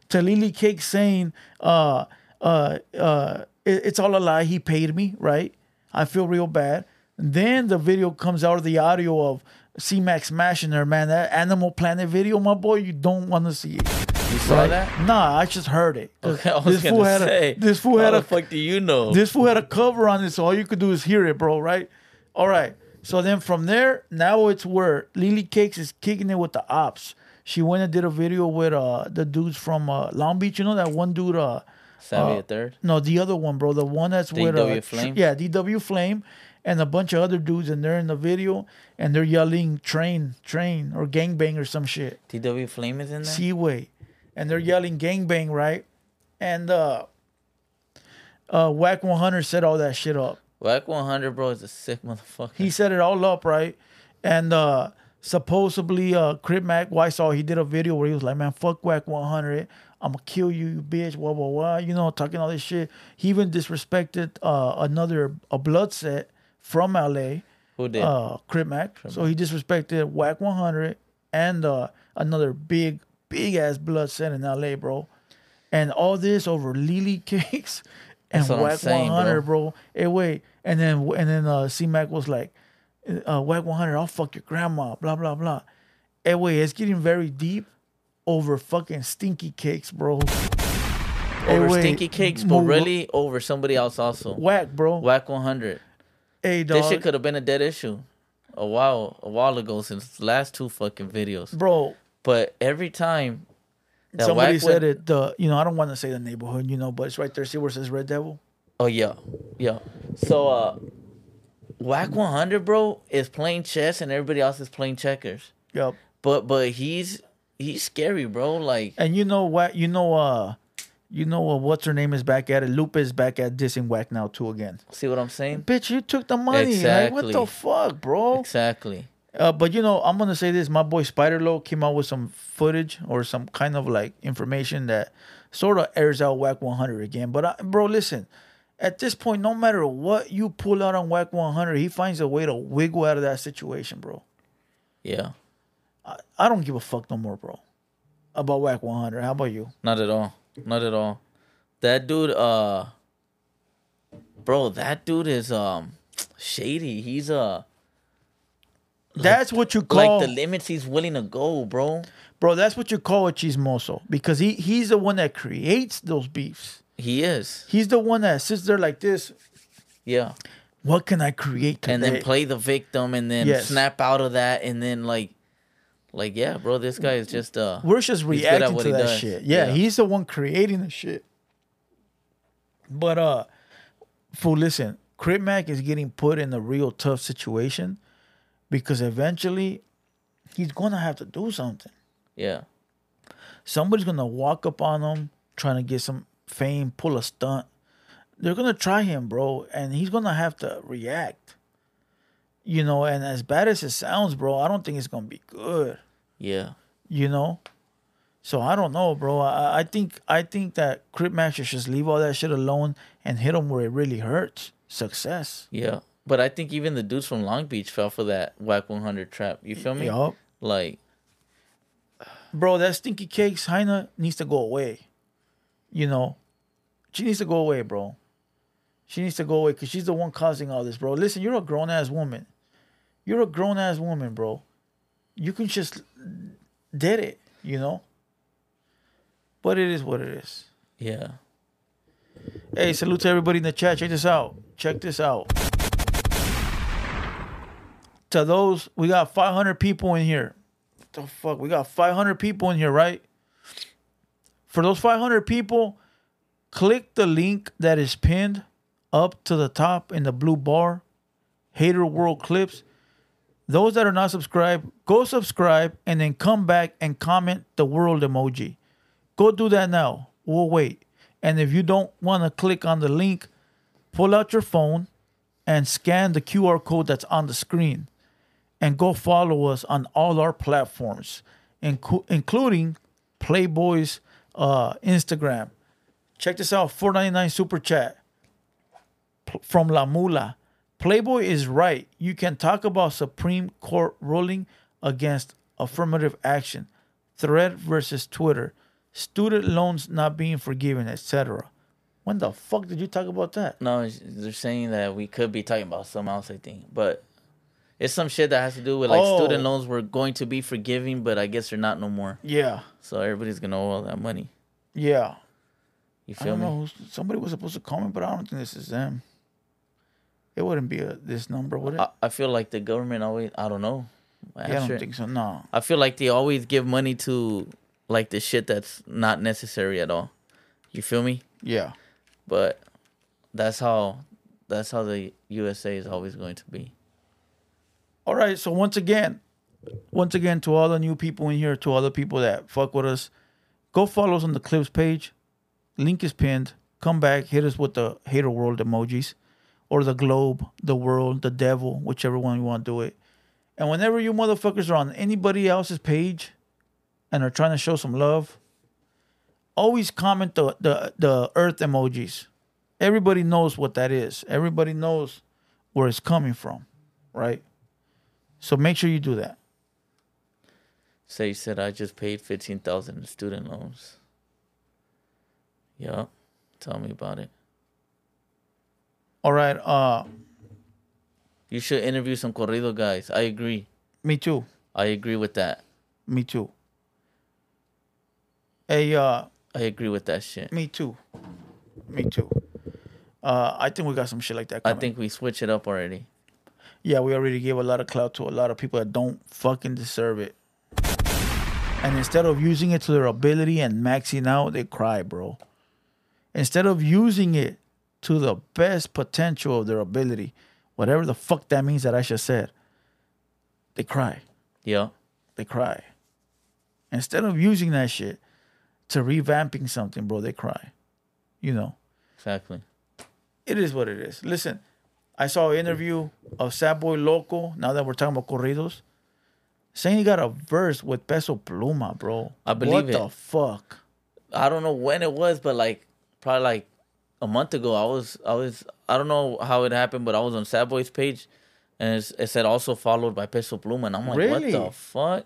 To Lily Cake saying, uh, uh, uh, it- it's all a lie. He paid me, right? I feel real bad. then the video comes out of the audio of C Max smashing her, man. That Animal Planet video, my boy, you don't want to see it. You saw that? Nah, I just heard it. Okay, I was this fool had say. a this fool how had the a fuck do you know? this fool had a cover on it, so all you could do is hear it, bro. Right? All right. So then from there, now it's where Lily Cakes is kicking it with the ops. She went and did a video with uh the dudes from uh, Long Beach. You know that one dude. Uh, Savvy uh, third. no, the other one, bro. The one that's with uh, DW tr- Flame? Yeah, DW Flame, and a bunch of other dudes, and they're in the video, and they're yelling "train, train" or "gangbang" or some shit. DW Flame is in there. Seaway, and they're yelling gangbang, right? And uh, uh, Wack 100 set all that shit up. Wack 100, bro, is a sick motherfucker. He set it all up, right? And uh, supposedly, uh, Crip Mac, well, I saw he did a video where he was like, "Man, fuck Wack 100. I'm gonna kill you, you bitch." Blah blah blah. You know, talking all this shit. He even disrespected uh, another a blood set from LA. Who did? uh Crip Mac. So he disrespected Wack 100 and uh another big big ass blood set in LA, bro. And all this over Lily cakes and That's what I'm Wack saying, 100, bro. Hey, wait. And then and then uh C Mac was like, uh Wack 100, I'll fuck your grandma, blah blah blah. Hey, wait, it's getting very deep over fucking stinky cakes, bro. Over wait, stinky cakes, but really over somebody else also. Wack, bro. Wack 100. Hey, dog. This shit could have been a dead issue a while a while ago since the last two fucking videos. bro, But every time Somebody said it. The you know I don't want to say the neighborhood, you know, but it's right there. See where it says Red Devil? Oh yeah, yeah. So uh, Wack 100, bro, is playing chess and everybody else is playing checkers. Yep. But but he's he's scary, bro. Like And you know what? You know uh, you know what? what's her name is back at it. Lupe is back at dissing Wack now too again. see what I'm saying? Bitch, you took the money. Like, what the fuck, bro? Exactly. Uh, but you know, I'm gonna say this. My boy Spider Loc came out with some footage or some kind of like information that sort of airs out Wack 100 again. But I, bro, listen. At this point, no matter what you pull out on Wack 100, he finds a way to wiggle out of that situation, bro. Yeah. I don't give a fuck no more, bro. About Wack 100. How about you? Not at all. Not at all. That dude, uh, bro, that dude is um shady. He's uh That's what you call, like the limits he's willing to go, bro. bro. That's what you call a chismoso because he he's the one that creates those beefs. He is. He's the one that sits there like this. Yeah. What can I create today? And then play the victim and then Yes. snap out of that and then like like yeah, bro, this guy is just uh We're just He's good at reacting to that does. shit. Yeah, Yeah. he's the one creating the shit. But uh, fool, listen, Crip Mac is getting put in a real tough situation because eventually he's gonna have to do something. yeah. somebody's gonna walk up on him trying to get some fame, pull a stunt. They're gonna try him, bro, and he's gonna have to react. You know, and as bad as it sounds, bro, I don't think it's gonna be good. Yeah. You know, So I don't know, bro. I, I think I think that Crip Max should just leave all that shit alone and hit them where it really hurts. Success. Yeah. But I think even the dudes from Long Beach fell for that Wack 100 trap. You feel me? Yup. Like, bro, that stinky cakes Heina needs to go away. You know, she needs to go away, bro. She needs to go away because she's the one causing all this, bro. Listen, you're a grown ass woman. You're a grown ass woman, bro. You can just did it, you know. But it is what it is. yeah. Hey, salute to everybody in the chat. Check this out. Check this out. To those, we got 500 people in here. What the fuck? We got 500 people in here, right? For those 500 people, click the link that is pinned up to the top in the blue bar. Hater World Clips. Those that are not subscribed, go subscribe and then come back and comment the world emoji. Go do that now. We'll wait. And if you don't want to click on the link, pull out your phone and scan the QR code that's on the screen and go follow us on all our platforms, including Playboy's uh, Instagram. Check this out 499 Super Chat from La Mula. Playboy is right. You can talk about Supreme Court ruling against affirmative action, thread versus Twitter, student loans not being forgiven, etc. When the fuck did you talk about that? No, they're saying that we could be talking about something else, I think. But it's some shit that has to do with like Oh. student loans were going to be forgiving, but I guess they're not no more. Yeah, So everybody's going to owe all that money. yeah. You I feel don't me? know. Somebody was supposed to comment, but I don't think this is them. It wouldn't be a, this number, would it? I, I feel like the government always, I don't know. yeah, I don't think so. No. I feel like they always give money to like the shit that's not necessary at all. You feel me? Yeah. But that's how that's how the USA is always going to be. All right. So once again, once again, to all the new people in here, to all the people that fuck with us, go follow us on the clips page. Link is pinned. Come back, hit us with the hater world emojis, or the globe, the world, the devil, whichever one you want to do it. And whenever you motherfuckers are on anybody else's page and are trying to show some love, always comment the the, the earth emojis. Everybody knows what that is. Everybody knows where it's coming from, right? So make sure you do that. Say said I just paid fifteen thousand in student loans. Yup. Tell me about it. All right. Uh, You should interview some corrido guys. I agree. me too. I agree with that. Me too. Hey, uh, I agree with that shit. me too. Me too. Uh, I think we got some shit like that. I think we switch it up already. Yeah, we already gave a lot of clout to a lot of people that don't fucking deserve it. And instead of using it to their ability and maxing out, they cry, bro. Instead of using it to the best potential of their ability, whatever the fuck that means that I just said, they cry. Yeah. They cry. Instead of using that shit to revamping something, bro, they cry. You know Exactly. it is what it is. Listen, I saw an interview of Sad Boy Loco. Now that we're talking about corridos, saying he got a verse with Peso Pluma, bro. I believe what it. the fuck? I don't know when it was, but like probably like a month ago. I was I was I don't know how it happened, but I was on Sad Boy's page, and it's, it said also followed by Peso Pluma, and I'm like, Really? what the fuck?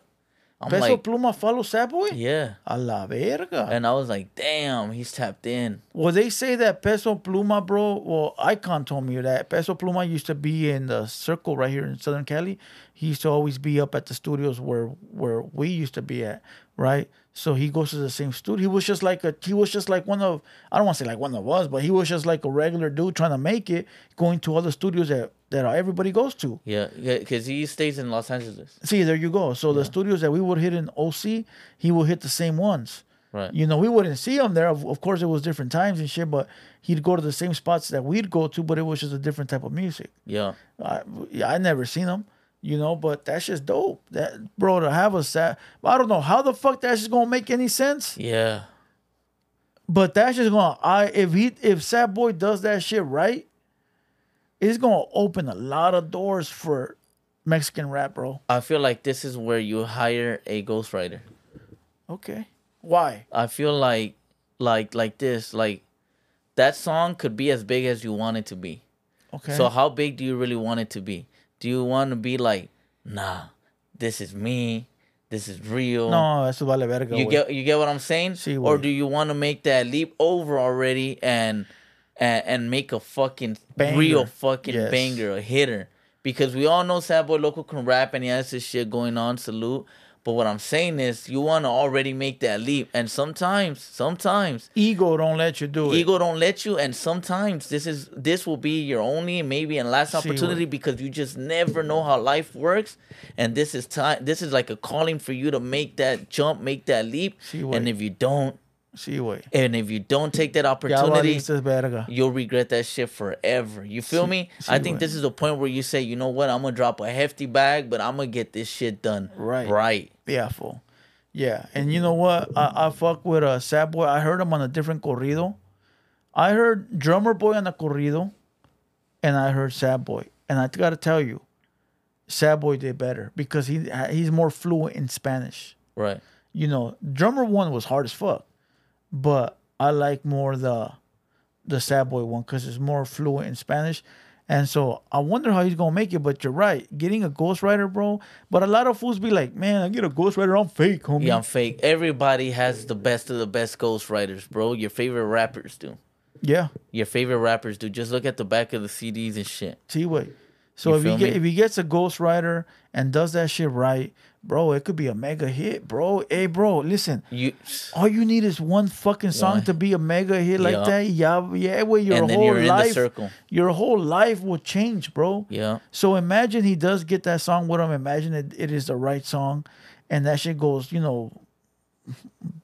I'm Peso like, Pluma follow Sad Boy? yeah, A la verga. and I was like, damn, he's tapped in. well, they say that Peso Pluma, bro. Well, Icon told me that Peso Pluma used to be in the circle right here in Southern Cali. He used to always be up at the studios where where we used to be at, right? So he goes to the same studio. He was just like a he was just like one of I don't want to say like one of us, but he was just like a regular dude trying to make it, going to other studios that that everybody goes to. Yeah, yeah, because he stays in Los Angeles, See, there you go. So the studios that we would hit in OC, he would hit the same ones. right? You know, we wouldn't see him there. Of, of course, it was different times and shit, but he'd go to the same spots that we'd go to, but it was just a different type of music. Yeah, I, yeah, I never seen him, you know, but that's just dope. That bro to have a sad. I don't know how the fuck that's just gonna make any sense, yeah, but that's just gonna. I if he if Sad Boy does that shit right, it's gonna open a lot of doors for Mexican rap, bro. I feel like this is where you hire a ghostwriter. Okay, Why? I feel like like like this like that song could be as big as you want it to be. Okay. So how big do you really want it to be? Do you want to be like, nah, this is me, this is real. no, eso vale verga. you güey. get you get what I'm saying? Sí, or do you want to make that leap over already and and, and make a fucking Banger. real fucking Yes. banger, a hitter? Because we all know Sad Boy Loco can rap and he has his shit going on. Salute. But what I'm saying is, you want to already make that leap, and sometimes, sometimes ego don't let you do it. ego don't let you. And sometimes this is this will be your only maybe and last opportunity because you just never know how life works. And this is time this is like a calling for you to make that jump make that leap. And if you don't Sí, güey. and if you don't take that opportunity you'll regret that shit forever. You feel Sí, me? sí, i think this is the point where you say you know what? I'm gonna drop a hefty bag but i'm gonna get this shit done Right. right Yeah, fool. Yeah, and you know what? I, I fuck with a uh, Sad Boy. I heard him on a different corrido. I heard Drummer Boy on the corrido, and I heard Sad Boy. And I gotta tell you, Sad Boy did better because he he's more fluent in Spanish. right You know, Drummer one was hard as fuck, but I like more the the Sad Boy one because it's more fluent in Spanish. And so I wonder how he's gonna make it. But you're right, getting a ghostwriter, bro. But a lot of fools be like, man, I get a ghostwriter, I'm fake, homie. yeah i'm fake everybody has the best of the best ghostwriters bro your favorite rappers do yeah. your favorite rappers do. Just look at the back of the CDs and shit. See what? So You if he get, if he gets a ghostwriter and does that shit right, bro, it could be a mega hit, bro. Hey, bro, listen. You All you need is one fucking song One. to be a mega hit like Yeah. that. Yeah, yeah, well, your whole you're in the life, circle. your whole life will change, bro. yeah. So imagine he does get that song with him. Imagine it, it is the right song, and that shit goes, you know,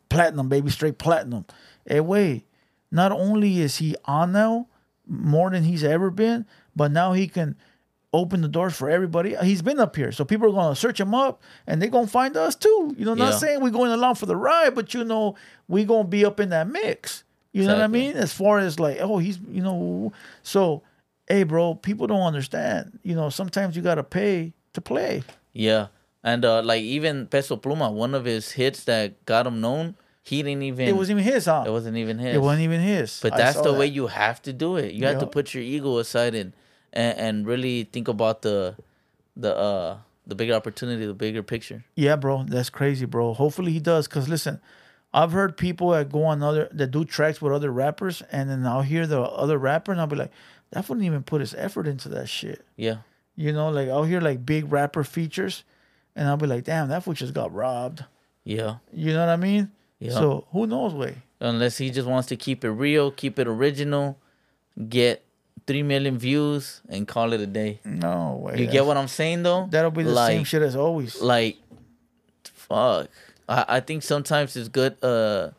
platinum, baby, straight platinum. Hey, wait, not only is he on now more than he's ever been, but now he can open the doors for everybody. He's been up here, so people are gonna search him up, and they're gonna find us too. You know, not Yeah. saying we're going along for the ride, but you know, we're gonna be up in that mix. You know what I mean? As far as like, oh, he's, you know, so, hey, bro, people don't understand. You know, sometimes you gotta pay to play. Yeah. And uh like even Peso Pluma, one of his hits that got him known, he didn't even It wasn't even his, huh? it wasn't even his. It wasn't even his. But I that's the that. way you have to do it. You have to put your ego aside and, and and really think about the the uh the bigger opportunity, the bigger picture. Yeah, bro, that's crazy, bro. Hopefully he does, cause listen, I've heard people that go on other that do tracks with other rappers, and then I'll hear the other rapper, and I'll be like, that wouldn't even put his effort into that shit. Yeah. You know, like I'll hear like big rapper features, and I'll be like, damn, that fool just got robbed. Yeah. You know what I mean? Yeah. So who knows, way? Unless he just wants to keep it real, keep it original, get three million views and call it a day. No way. You get what I'm saying though? That'll be the like, same shit as always. Like, fuck. I, I think sometimes it's good. Uh,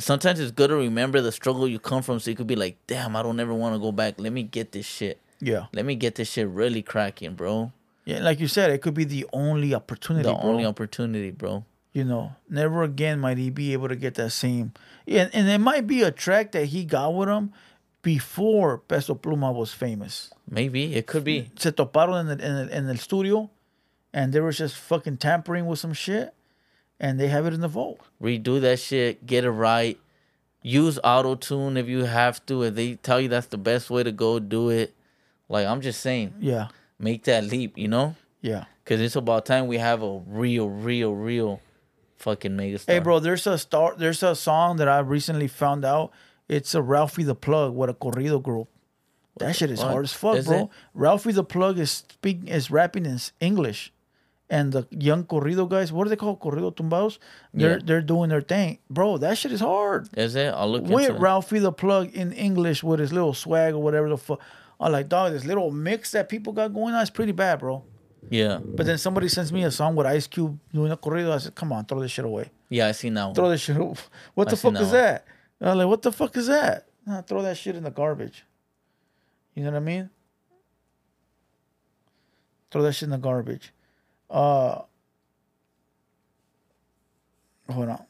sometimes it's good to remember the struggle you come from, so you could be like, damn, I don't ever want to go back. Let me get this shit. Yeah. Let me get this shit really cracking, bro. Yeah, like you said, it could be the only opportunity. The bro. only opportunity, bro. you know, never again might he be able to get that same. Yeah, and it might be a track that he got with him before Peso Pluma was famous. Maybe it could be. Se toparon in the, en el, en el studio, and they were just fucking tampering with some shit, and they have it in the vault. Redo that shit. Get it right. Use auto tune if you have to. If they tell you that's the best way to go, do it. Like I'm just saying, Yeah, make that leap. You know. yeah. Cause it's about time we have a real, real, real fucking megastar. Hey, bro, there's a star. There's a song that I recently found out. It's a Ralphie the Plug with a corrido group. That shit is fuck? hard as fuck, Is bro. it? Ralphie the Plug is speaking is rapping in English, and the young corrido guys, what are they called? Corrido tumbados. They're Yeah. they're doing their thing, bro. That shit is hard. Is it? I'll look With. Ralphie the Plug in English with his little swag or whatever the fuck. I'm like, dog, this little mix that people got going on is pretty bad, bro. Yeah, But then somebody sends me a song with Ice Cube doing a corrido. I said, come on, throw this shit away yeah, I see now. throw this shit. o- What the I seen fuck is that that? I'm like, what the fuck is that? Nah, throw that shit in the garbage. You know what I mean? Throw that shit in the garbage. Uh, hold on.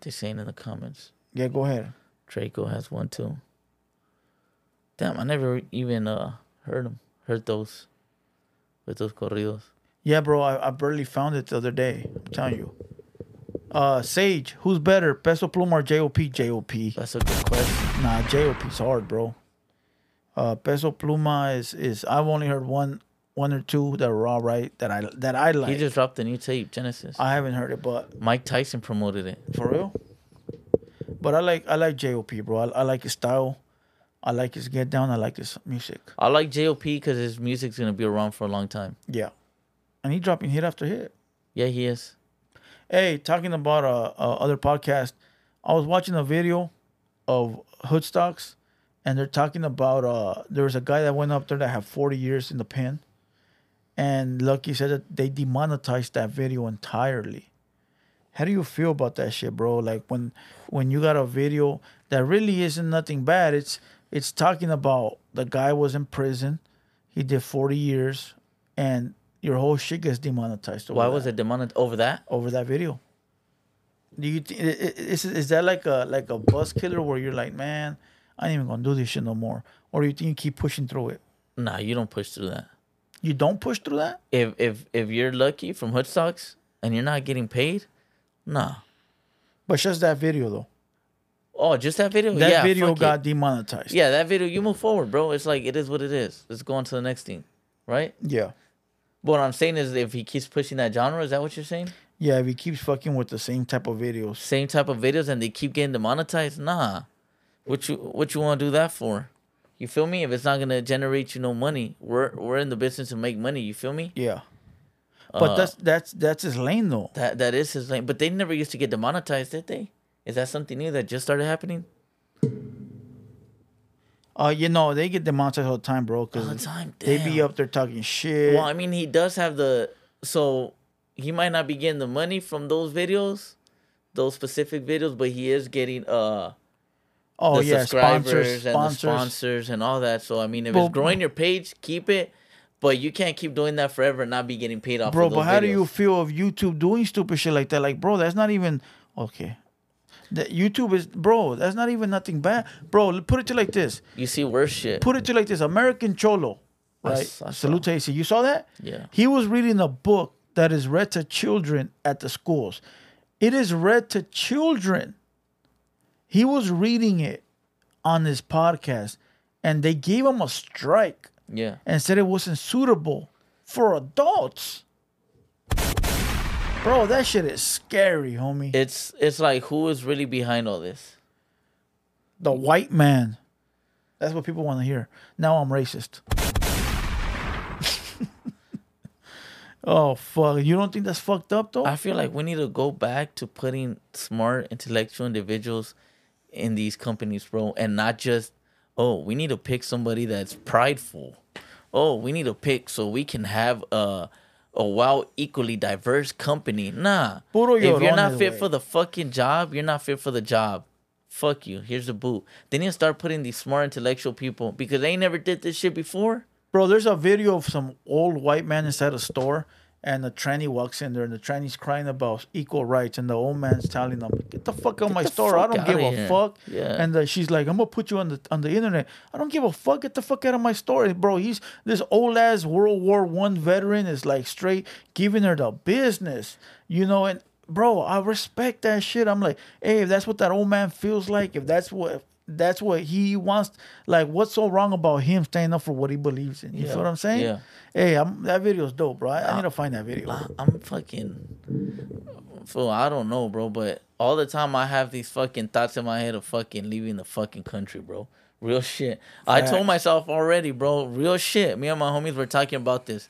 They're saying in the comments. Yeah, go ahead. Draco has one too. Damn, I never even uh heard them. Heard those with those corridos. Yeah, bro, I, I barely found it the other day. I'm telling you. Uh, Sage, who's better, Peso Pluma or J.O.P.? J.O.P. That's a good question. Nah, J.O.P.'s hard, bro. Uh, Peso Pluma is is I've only heard one one or two that are all right that I that I like. He just dropped a new tape, Genesis. I haven't heard it, but Mike Tyson promoted it. for real. But I like I like J.O.P. bro. I, I like his style. I like his get down. I like his music. I like J.O.P. because his music's gonna be around for a long time. Yeah, and he dropping hit after hit. Yeah, he is. Hey, talking about uh, uh other podcast, I was watching a video of Hoodstocks, and they're talking about uh there was a guy that went up there that had forty years in the pen, and Lucky said that they demonetized that video entirely. How do you feel about that shit, bro? Like when when you got a video that really isn't nothing bad. It's it's talking about the guy was in prison, he did forty years, and your whole shit gets demonetized. Why that was it demonetized over that? over that video. Do you th- is is that like a like a buzz killer where you're like, man, I ain't even gonna do this shit no more, or do you think you keep pushing through it? Nah, you don't push through that. You don't push through that, If if if you're lucky from Hoodstocks and you're not getting paid, nah. but just that video though. Oh, just that video. That yeah, video fuck it. got demonetized. Yeah, that video. You move forward, bro. It's like it is what it is. Let's go on to the next thing, right? yeah, But what I'm saying is, if he keeps pushing that genre, is that what you're saying? yeah. If he keeps fucking with the same type of videos, Same type of videos, and they keep getting demonetized. Nah, what you what you want to do that for? You feel me? If it's not gonna generate you no money, we're we're in the business to make money. You feel me? yeah. But Uh, that's that's that's his lane though. That that is his lane. But they never used to get demonetized, did they? Is that something new that just started happening? Uh, you know they get demonetized all the time, bro. All the time. they be up there talking shit. Well, I mean, he does have the so he might not be getting the money from those videos, those specific videos, but he is getting uh oh the yeah, subscribers sponsors, and sponsors. the sponsors and all that. So I mean, if it's growing your page, keep it. But you can't keep doing that forever and not be getting paid off. bro. But how do you feel of YouTube doing stupid shit like that? Like, bro, that's not even okay. That YouTube is, bro. That's not even nothing bad, bro. Put it to like this. You see worse shit. Put it to like this. American Cholo, right? I saw. Salute to AC. You saw that? Yeah. He was reading a book that is read to children at the schools. It is read to children. He was reading it on his podcast, and they gave him a strike yeah. and said it wasn't suitable for adults. Bro, that shit is scary, homie. It's it's like who is really behind all this? the white man. That's what people want to hear. Now I'm racist. oh fuck! You don't think that's fucked up though? I feel like we need to go back to putting smart, intellectual individuals in these companies, bro, and not just oh, we need to pick somebody that's prideful. Oh, we need to pick so we can have a a well equally diverse company. Nah, Puro if you're not fit güey. for the fucking job, you're not fit for the job. Fuck you. Here's the boot. They need to start putting these smart, intellectual people because they never did this shit before. Bro, there's a video of some old white man inside a store, and the tranny walks in there, and the tranny's crying about equal rights, and the old man's telling them, "Get the fuck out of my store! I don't give a here." fuck." Yeah. And uh, she's like, "I'm gonna put you on the on the internet. I don't give a fuck. Get the fuck out of my store, bro." He's this old ass World War One veteran is like straight giving her the business, you know, and. Bro, I respect that shit. I'm like, hey, if that's what that old man feels like, if that's what that's what he wants, like, what's so wrong about him standing up for what he believes in? You Yeah, feel what I'm saying? yeah. Hey, I'm, that video's dope, bro. I, I need to find that video. I- I'm fucking fool. I don't know, bro, but all the time I have these fucking thoughts in my head of fucking leaving the fucking country, bro. Real shit. I told myself already, bro. Real shit. Me and my homies were talking about this.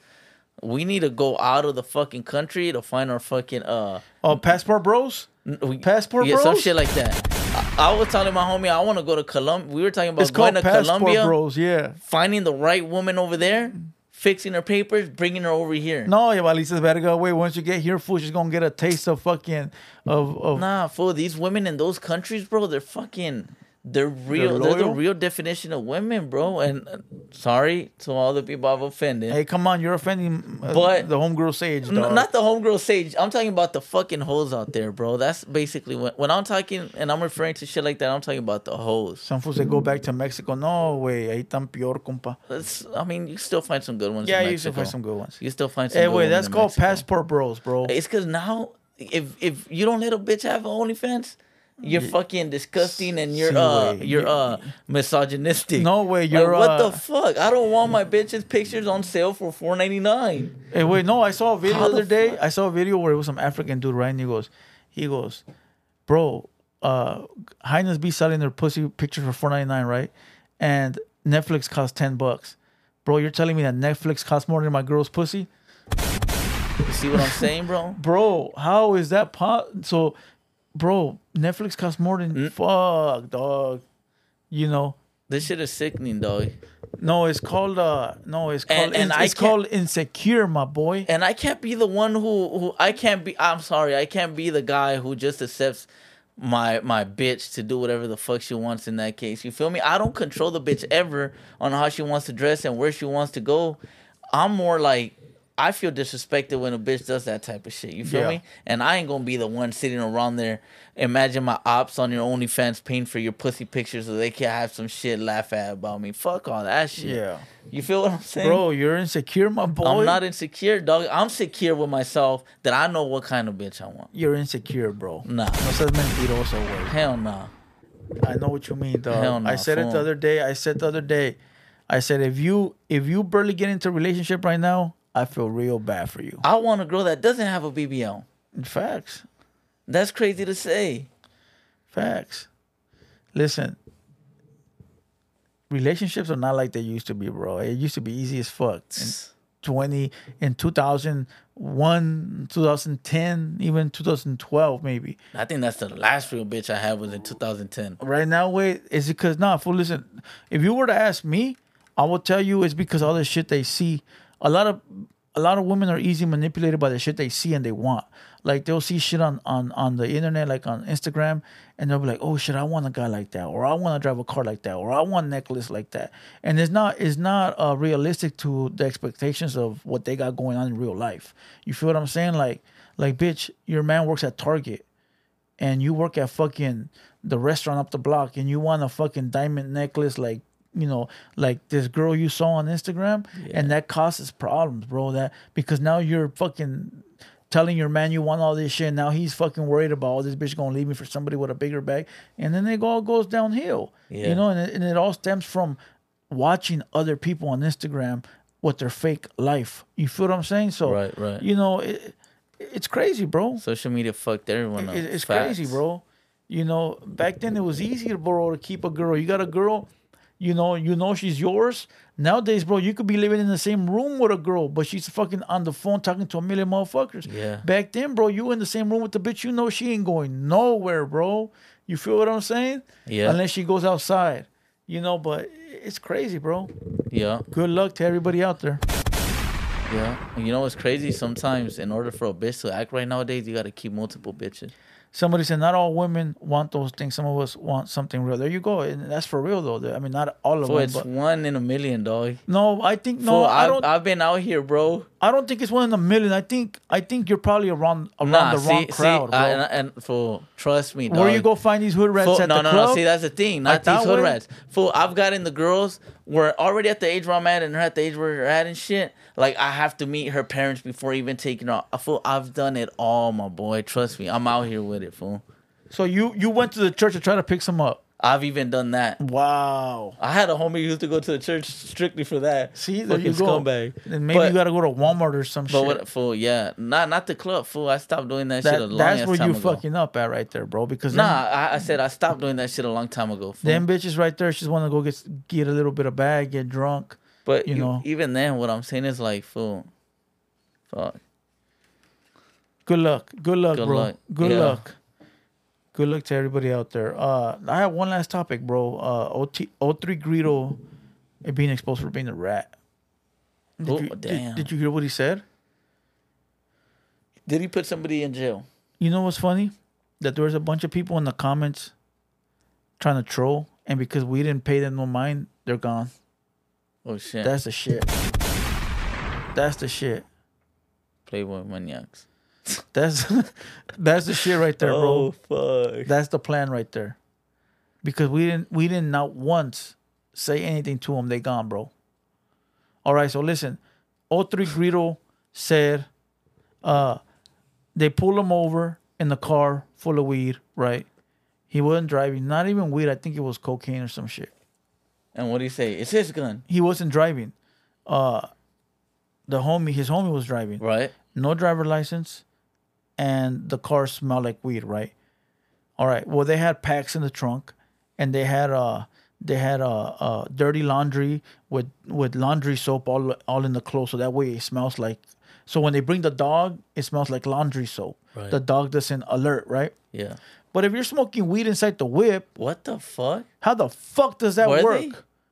We need to go out of the fucking country to find our fucking uh Oh, passport bros. we, Passport yeah, some shit like that. I, I was telling my homie I want to go to Colombia. We were talking about It's going to Colombia, bros. Yeah. finding the right woman over there, fixing her papers, bringing her over here. No, yeah, better go away. Once you get here, fool, she's gonna get a taste of fucking of of. Nah, fool. These women in those countries, bro, they're fucking. They're real. They're, the real definition of women, bro. And uh, sorry to all the people I've offended. Hey, come on, you're offending uh, But- the homegirl Sage. N- not the homegirl sage. I'm talking about the fucking hoes out there, bro. That's basically when when I'm talking and I'm referring to shit like that. I'm talking about the hoes. Some fools that go back to Mexico. No way, ahí tan peor, compa. That's, I mean, you still find some good ones. Yeah, you still find some good ones. You still find some. Hey, good wait, that's called Mexico. passport bros, bro. It's because now if if you don't let a bitch have an OnlyFans, you're fucking disgusting and you're uh you're uh misogynistic. No way, you're, what uh, the fuck? I don't want my bitch's pictures on sale for four ninety nine. Hey, wait, no, I saw a video How the other the day. fuck? I saw a video where it was some African dude, right? And he goes, he goes, bro, uh, Highness be selling their pussy pictures for four ninety nine, right? And Netflix costs ten bucks. Bro, you're telling me that Netflix costs more than my girl's pussy? You see what I'm saying, bro? Bro, how is that pot? So, bro, Netflix costs more than fuck, dog. You know, This shit is sickening, dog. no, it's called uh, no, it's called And- and it's, I it's called insecure, my boy. And I can't be the one who who I can't be. I'm sorry, I can't be the guy who just accepts my my bitch to do whatever the fuck she wants in that case. You feel me? I don't control the bitch ever on how she wants to dress and where she wants to go. I'm more like I feel disrespected when a bitch does that type of shit. You feel Yeah. me? And I ain't gonna be the one sitting around there. Imagine my ops on your OnlyFans paying for your pussy pictures so they can have some shit laugh at about me. Fuck all that shit. Yeah. You feel what I'm saying? Bro, you're insecure, my boy. I'm not insecure, dog. I'm secure with myself that I know what kind of bitch I want. You're insecure, bro. Nah. No seas mentiroso, güey. Hell nah. I know what you mean, dog. Hell no, I said it the other day. I said the other day. I said if you if you barely get into a relationship right now, I feel real bad for you. I want a girl that doesn't have a BBL. Facts. That's crazy to say. Facts. Listen. Relationships are not like they used to be, bro. It used to be easy as fuck. In 20 in 2001, 2010, even 2012 maybe. I think that's the last real bitch I had was in 2010. right now, wait, is it because nah, fool? Listen, if you were to ask me, I will tell you it's because all the shit they see. A lot of a lot of women are easy manipulated by the shit they see and they want. Like they'll see shit on on on the internet, like on Instagram, and they'll be like, "Oh shit, I want a guy like that," or "I want to drive a car like that," or "I want a necklace like that." And it's not it's not uh, realistic to the expectations of what they got going on in real life. You feel what I'm saying? Like like bitch, your man works at Target and you work at fucking the restaurant up the block and you want a fucking diamond necklace like you know like this girl you saw on Instagram and that causes problems bro that because now you're fucking telling your man you want all this shit and now he's fucking worried about all this bitch gonna leave me for somebody with a bigger bag and then it all goes downhill Yeah. you know and it, and it all stems from watching other people on Instagram with their fake life you feel what I'm saying so Right, right. you know it, it's crazy bro Social media fucked everyone up. it- it's Facts. crazy, bro. You know, back then it was easier, bro, to keep a girl. You got a girl, you know, you know she's yours. Nowadays, bro, you could be living in the same room with a girl, but she's fucking on the phone talking to a million motherfuckers. Yeah. Back then, bro, you in the same room with the bitch, you know she ain't going nowhere, bro. You feel what I'm saying? Yeah. Unless she goes outside. You know, but it's crazy, bro. Yeah, Good luck to everybody out there. yeah. You know what's crazy? Sometimes, in order for a bitch to act right nowadays, you got to keep multiple bitches. Somebody said not all women want those things. Some of us want something real. There you go. And that's for real though. I mean, not all of So them. it's but one in a million, dog. no, I think no. Fool, I don't. I've been out here, bro. I don't think it's one in a million. I think I think you're probably around around Nah, the wrong crowd, see, bro. I, and, and for trust me, dog. Where you go find these hood rats Fool, at no, the no, club? no. See, that's the thing. Not Like these hood way? rats. Fool, I've gotten the girls were already at the age where I'm at, and they're at the age where they're at and shit. Like I have to meet her parents before even taking her. Fool, I've done it all, my boy. Trust me, I'm out here with it, fool. so you you went to the church to try to pick some up. I've even done that. Wow. I had a homie who used to go to the church strictly for that. See, there Fucking you go. scumbag. And maybe But- you gotta go to Walmart or some But shit. what, fool, yeah, not not the club, fool. I stopped doing that, shit a that, long that's where you ago. fucking up at right there, bro. Because Nah, them, I, I said I stopped doing that shit a long time ago. Fool. them bitches right there, just want to go get get a little bit of bag, get drunk. But you you know. even then, what I'm saying is like, fool, fuck. Good luck. Good luck, Good bro. luck. Good Yeah. luck. Good luck to everybody out there. Uh, I have one last topic, bro. Uh, OT, 03 Greedo being exposed for being a rat. Did, Oh, you, did- damn. Did, you hear what he said? Did he put somebody in jail? You know what's funny? That there was a bunch of people in the comments trying to troll, and because we didn't pay them no mind, they're gone. Oh shit! That's the shit. That's the shit. Playboy maniacs. That's that's the shit right there, bro. Oh, fuck! That's the plan right there. Because we didn't we didn't not once say anything to them. They gone, bro. All right, so listen. 03 Greedo said uh they pull him over in the car full of weed, right? He wasn't driving, not even weed. I think it was cocaine or some shit. And what do you say? It's his gun, He wasn't driving. Uh, the homie, his homie was driving. right? No driver license, and the car smelled like weed, right? All right. Well, they had packs in the trunk, and they had uh they had uh, uh dirty laundry with with laundry soap all all in the clothes, so that way it smells like. So when they bring the dog, it smells like laundry soap. Right. The dog doesn't alert, right? Yeah. But if you're smoking weed inside the whip, What the fuck? how the fuck does that Were work? they?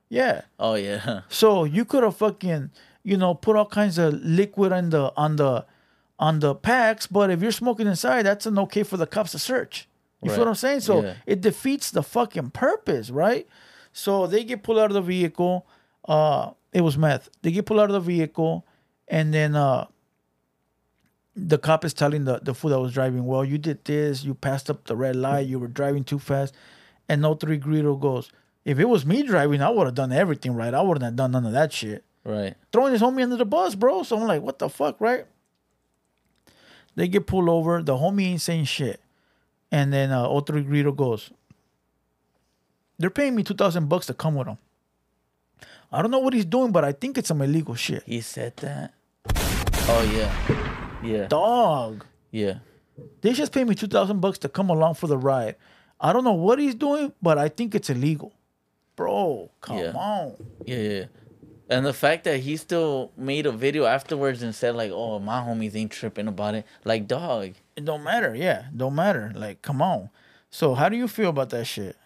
Yeah. Oh yeah. So you could have fucking, you know, put all kinds of liquid on the on the on the packs, but if you're smoking inside, that's an okay for the cops to search. You feel what I'm saying? So Yeah. it defeats the fucking purpose, right? So they get pulled out of the vehicle. Uh, it was meth. They get pulled out of the vehicle, and then uh, the cop is telling the the fool that was driving, "Well, you did this. You passed up the red light. You were driving too fast." And 03 Greedo goes, "If it was me driving, I would have done everything right. I wouldn't have done none of that shit." Right. throwing his homie under the bus, bro. So I'm like, what the fuck, right? They get pulled over. The homie ain't saying shit. And then uh, 03 Greedo goes, they're paying me 2000 bucks to come with them. I don't know what he's doing, but I think it's some illegal shit. He said that. Oh yeah. Yeah. Dog. Yeah. They just paid me 2000 bucks to come along for the ride. I don't know what he's doing, but I think it's illegal. Bro, come Yeah. on. Yeah, yeah. And the fact that he still made a video afterwards and said like, "Oh, my homies ain't tripping about it." Like, dog. It don't matter. Yeah, don't matter. Like, come on. So how do you feel about that shit?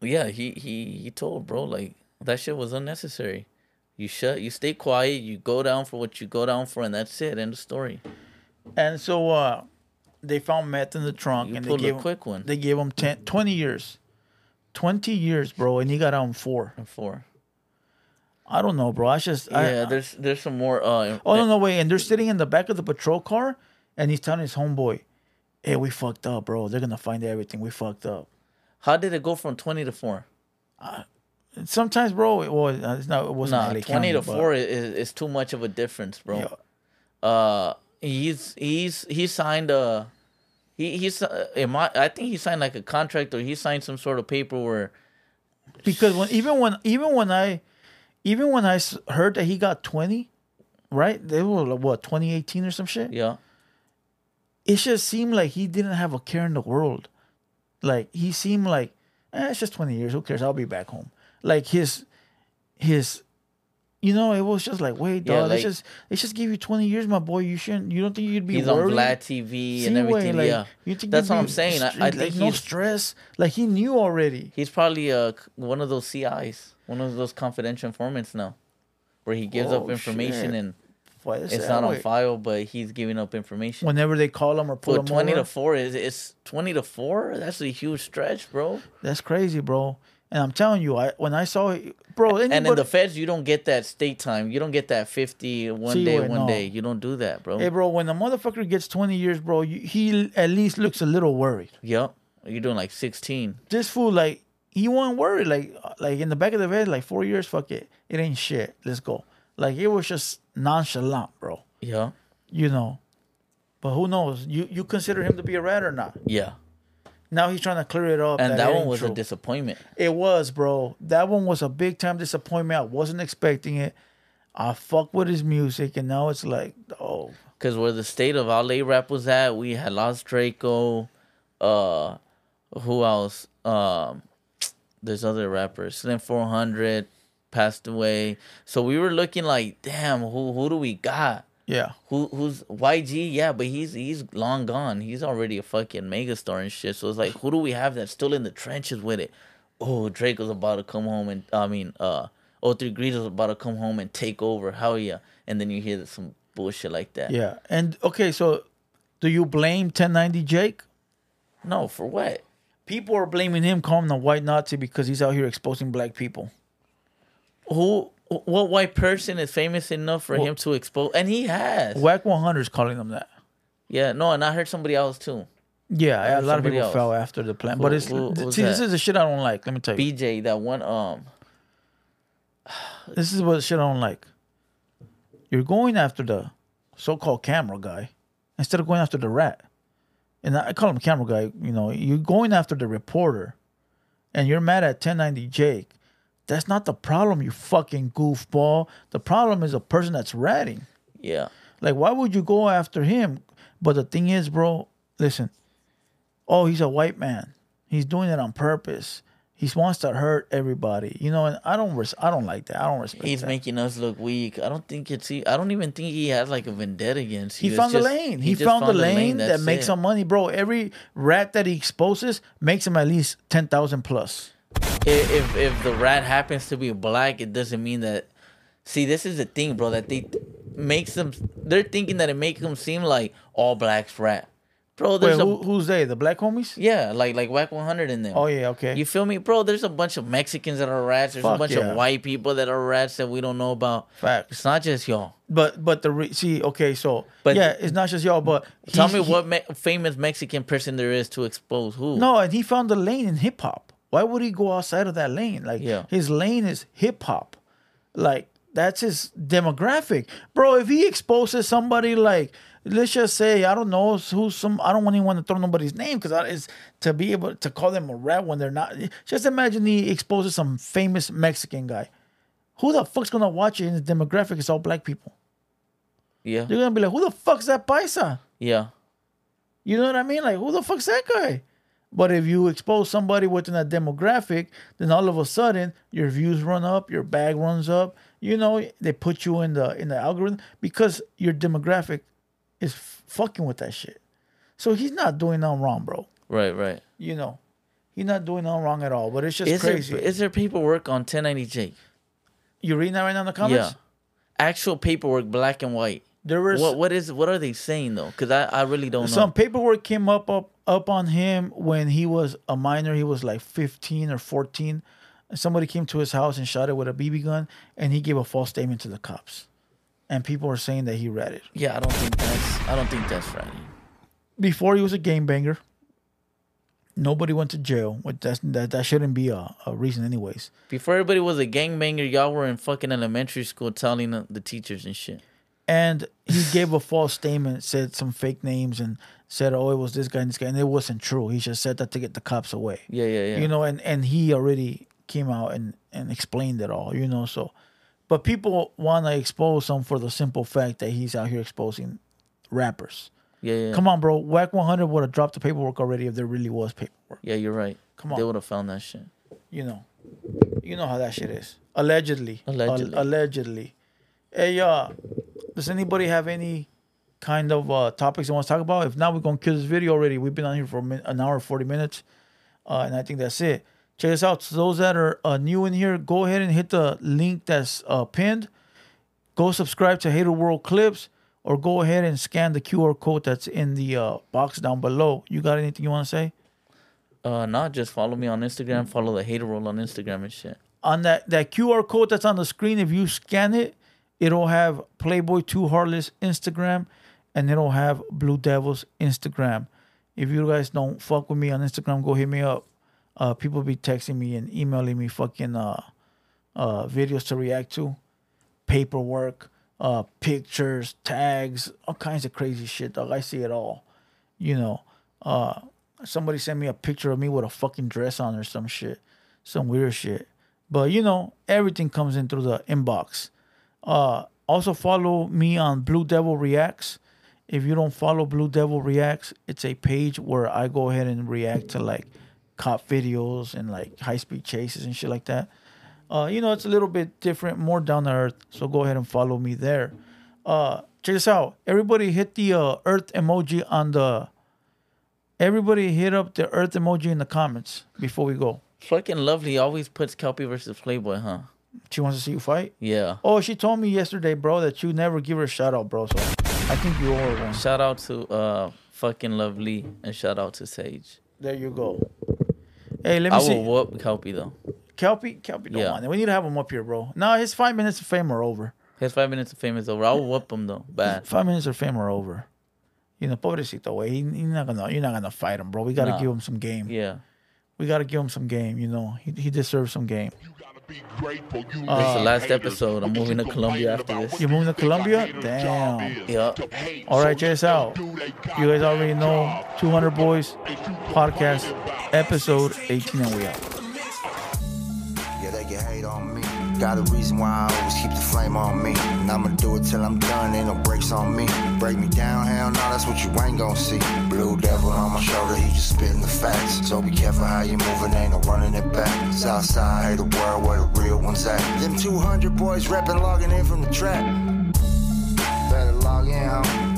Yeah, he he he told bro like that shit was unnecessary. You shut. You stay quiet. You go down for what you go down for, and that's it. End of story. And so uh, they found meth in the trunk, You and they pulled a gave him, quick one. They gave him 10, 20 years, twenty years, bro, and he got out in four. And four. I don't know, bro. I just I- Yeah, there's there's some more. Uh, oh no no wait, and they're sitting in the back of the patrol car, and he's telling his homeboy, "Hey, we fucked up, bro. They're gonna find everything. We fucked up." How did it go from twenty to four? And sometimes, bro, it was uh, it's not it wasn't Nah, twenty County, to four is, is too much of a difference, bro. Yeah. Uh, he's he's he signed a he he's uh, it I think he signed like a contract or he signed some sort of paper where because when even when even when I even when I heard that he got twenty, right? They were like, what twenty eighteen or some shit. yeah it just seemed like he didn't have a care in the world. Like he seemed like, eh, it's just twenty years. Who cares? I'll be back home. Like his, his, you know, it was just like, wait, Yeah, dog. like- it's just, it's just give you twenty years, my boy. You shouldn't. You don't think you'd be he's worried? on Vlad TV See, and way, everything. like, yeah, you think that's what I'm saying. I, I like, think no stress. Like he knew already. he's probably uh one of those CIs, one of those confidential informants now, where he gives up Oh, information shit. and it's not on file, but he's giving up information. Whenever they call him or pull But him twenty over, to four is it's twenty to four. That's a huge stretch, bro. that's crazy, bro. And I'm telling you, I when I saw it, bro, And in the feds, you don't get that state time. You don't get that 50 one See, day, wait, one no. day. You don't do that, bro. Hey, bro, when a motherfucker gets 20 years, bro, you, he at least looks a little worried. Yep. You're doing like 16. This fool, like, he wasn't worried. Like, like in the back of the head, like, four years, fuck it. It ain't shit. Let's go. Like, it was just nonchalant, bro. Yeah. You know. But who knows? You you consider him to be a rat or not? Yeah. Now he's trying to clear it up. And that, it one was a disappointment. It was, bro. That one was a big time disappointment. I wasn't expecting it. I fuck with his music, and now it's like, oh, Because where the state of LA rap was at, we had Lost Draco. Uh, who else? Um, there's other rappers. Slim 400 passed away. So we were looking like, damn, who who do we got? Yeah. Who who's YG? Yeah, but he's he's long gone. He's already a fucking megastar and shit. So it's like, who do we have that's still in the trenches with it? Oh, Drake was about to come home and I mean, uh, 03 Greedo's about to come home and take over. Hell yeah! And then you hear some bullshit like that. Yeah. And okay, so do you blame 1090 Jake? No, for what? People are blaming him, calling a white Nazi because he's out here exposing black people. Who? What white person is famous enough for him to expose? And he has. Wack 100 is calling them that. Yeah, no, and I heard somebody else too. Yeah, a lot of people else. fell after the plan. but it's who- see, this is the shit I don't like. Let me tell you. BJ, that one. Um, this is what shit I don't like. You're going after the so-called camera guy, instead of going after the rat. And I call him camera guy. You know, you're going after the reporter, and you're mad at 1090 Jake. That's not the problem, you fucking goofball. The problem is a person that's ratting. Yeah. Like, why would you go after him? But the thing is, bro, listen. Oh, he's a white man. He's doing it on purpose. He wants to hurt everybody, you know. And I don't, res- I don't like that. I don't respect. That. He's that. making us look weak. I don't think it's. He, I don't even think he has like a vendetta against He. It's found the lane. He, just found, the lane, that makes it. him money, bro. Every rat that he exposes makes him at least ten thousand plus. If, if the rat happens to be black, it doesn't mean that. See, this is the thing, bro. That they makes them. They're thinking that it makes them seem like all blacks rat, bro. Wait, There's a who's they? The black homies? yeah, like like Wack one hundred in there. Oh yeah, okay. You feel me, bro? There's a bunch of Mexicans that are rats. There's a bunch yeah. of white people that are rats that we don't know about. Facts. It's not just y'all. But but the re- see, okay, so But- yeah, it's not just y'all, but Tell me he- what me- famous Mexican person there is to expose who. No, and he found the lane in hip hop. Why would he go outside of that lane? Like Yeah. his lane is hip hop. Like that's his demographic. Bro, if he exposes somebody like let's just say, I don't know who's some I don't even want to throw nobody's name because it's to be able to call them a rat when they're not just imagine he exposes some famous Mexican guy. Who the fuck's gonna watch it in his demographic? It's all black people. Yeah. They're gonna be like, who the fuck's that paisa? Yeah. You know what I mean? Like, who the fuck's that guy? But if you expose somebody within that demographic, then all of a sudden your views run up, your bag runs up. You know, they put you in the in the algorithm because your demographic is f- fucking with that shit. So he's not doing nothing wrong, bro. Right. Right. You know, he's not doing nothing wrong at all. But it's just Is crazy. there is there paperwork on 1090 Jake? you reading that right now in the comments? Yeah. Actual paperwork, black and white. There was What what is what are they saying though? Because I, I really don't know. some paperwork came up up up on him when he was a minor. He was like 15 or 14. Somebody came to his house and shot it with a BB gun, and he gave a false statement to the cops. And people were saying that he read it. yeah, I don't think that's I don't think that's right. Before he was a game banger, nobody went to jail. That's, that that shouldn't be a, a reason, anyways. Before everybody was a gang banger, y'all were in fucking elementary school telling the, the teachers and shit. And he gave a false statement, said some fake names, and said, "Oh, it was this guy and this guy," and it wasn't true. He just said that to get the cops away. Yeah, yeah, yeah. you know and and he already came out and and explained it all you know so but people want to expose him for the simple fact that he's out here exposing rappers yeah, yeah. come on bro Wack 100 would have dropped the paperwork already if there really was paperwork Yeah, you're right. Come on. They would have found that shit. you know you know how that shit is allegedly Allegedly. Al- allegedly hey uh does anybody have any kind of uh topics they want to talk about if not we're gonna kill this video already we've been on here for min- an hour 40 minutes uh, and I think that's it. Check us out. So those that are uh, new in here, go ahead and hit the link that's uh, pinned. Go subscribe to Hater World Clips, or go ahead and scan the QR code that's in the uh, box down below. You got anything you want to say Uh, not just follow me on Instagram. Follow the hater World on Instagram and shit. on that that QR code that's on the screen? If you scan it, it'll have Playboy Two Heartless Instagram, and it'll have Blue Devils Instagram. If you guys don't fuck with me on Instagram, go hit me up. Uh, people be texting me and emailing me fucking uh, uh, videos to react to, paperwork, uh, pictures, tags, all kinds of crazy shit. Dog, I see it all. You know, uh, somebody sent me a picture of me with a fucking dress on or some shit, some weird shit. But you know, everything comes in through the inbox. Uh, also follow me on Blue Devil Reacts. If you don't follow Blue Devil Reacts, it's a page where I go ahead and react to like cop videos and like high speed chases and shit like that. Uh, you know, it's a little bit different, more down to earth. So go ahead and follow me there. Uh, check this out. Everybody hit the uh, earth emoji on the. Everybody hit up the earth emoji in the comments before we go. Fucking lovely always puts Kelpie versus Playboy, huh? She wants to see you fight. Yeah. Oh, she told me yesterday, bro, that you never give her a shout out, bro. So I think you owe her one. Shout out to uh fucking lovely and shout out to Sage. There you go. Hey, let me I see. will whoop Kelpie though. Kelpie, Kelpie, don't Yeah. want it. We need to have him up here, bro. No, his five minutes of fame are over. His five minutes of fame is over. I will whoop him though. Bad. Five minutes of fame are over. You know, pobrecito, way. He, he's not gonna. You're not gonna fight him, bro. We gotta Nah. give him some game. Yeah. We gotta give him some game. You know, he he deserves some game. You gotta be grateful you This is the last episode. I'm moving to Colombia after this. You're moving to think a Colombia? Damn. job is? Yup. To hate. All right, So check us out. You guys already know 200 Boys podcast episode 18 and we out. Got a reason why I always keep the flame on me. And I'ma do it till I'm done, ain't no breaks on me. Break me down, hell no, that's what you ain't gon' see. Blue devil on my shoulder, he just spittin' the facts. So be careful how you movin', ain't no running it back. Southside, hate the world where the real ones at. Them 200 boys reppin', logging in from the trap. Better log in, homie.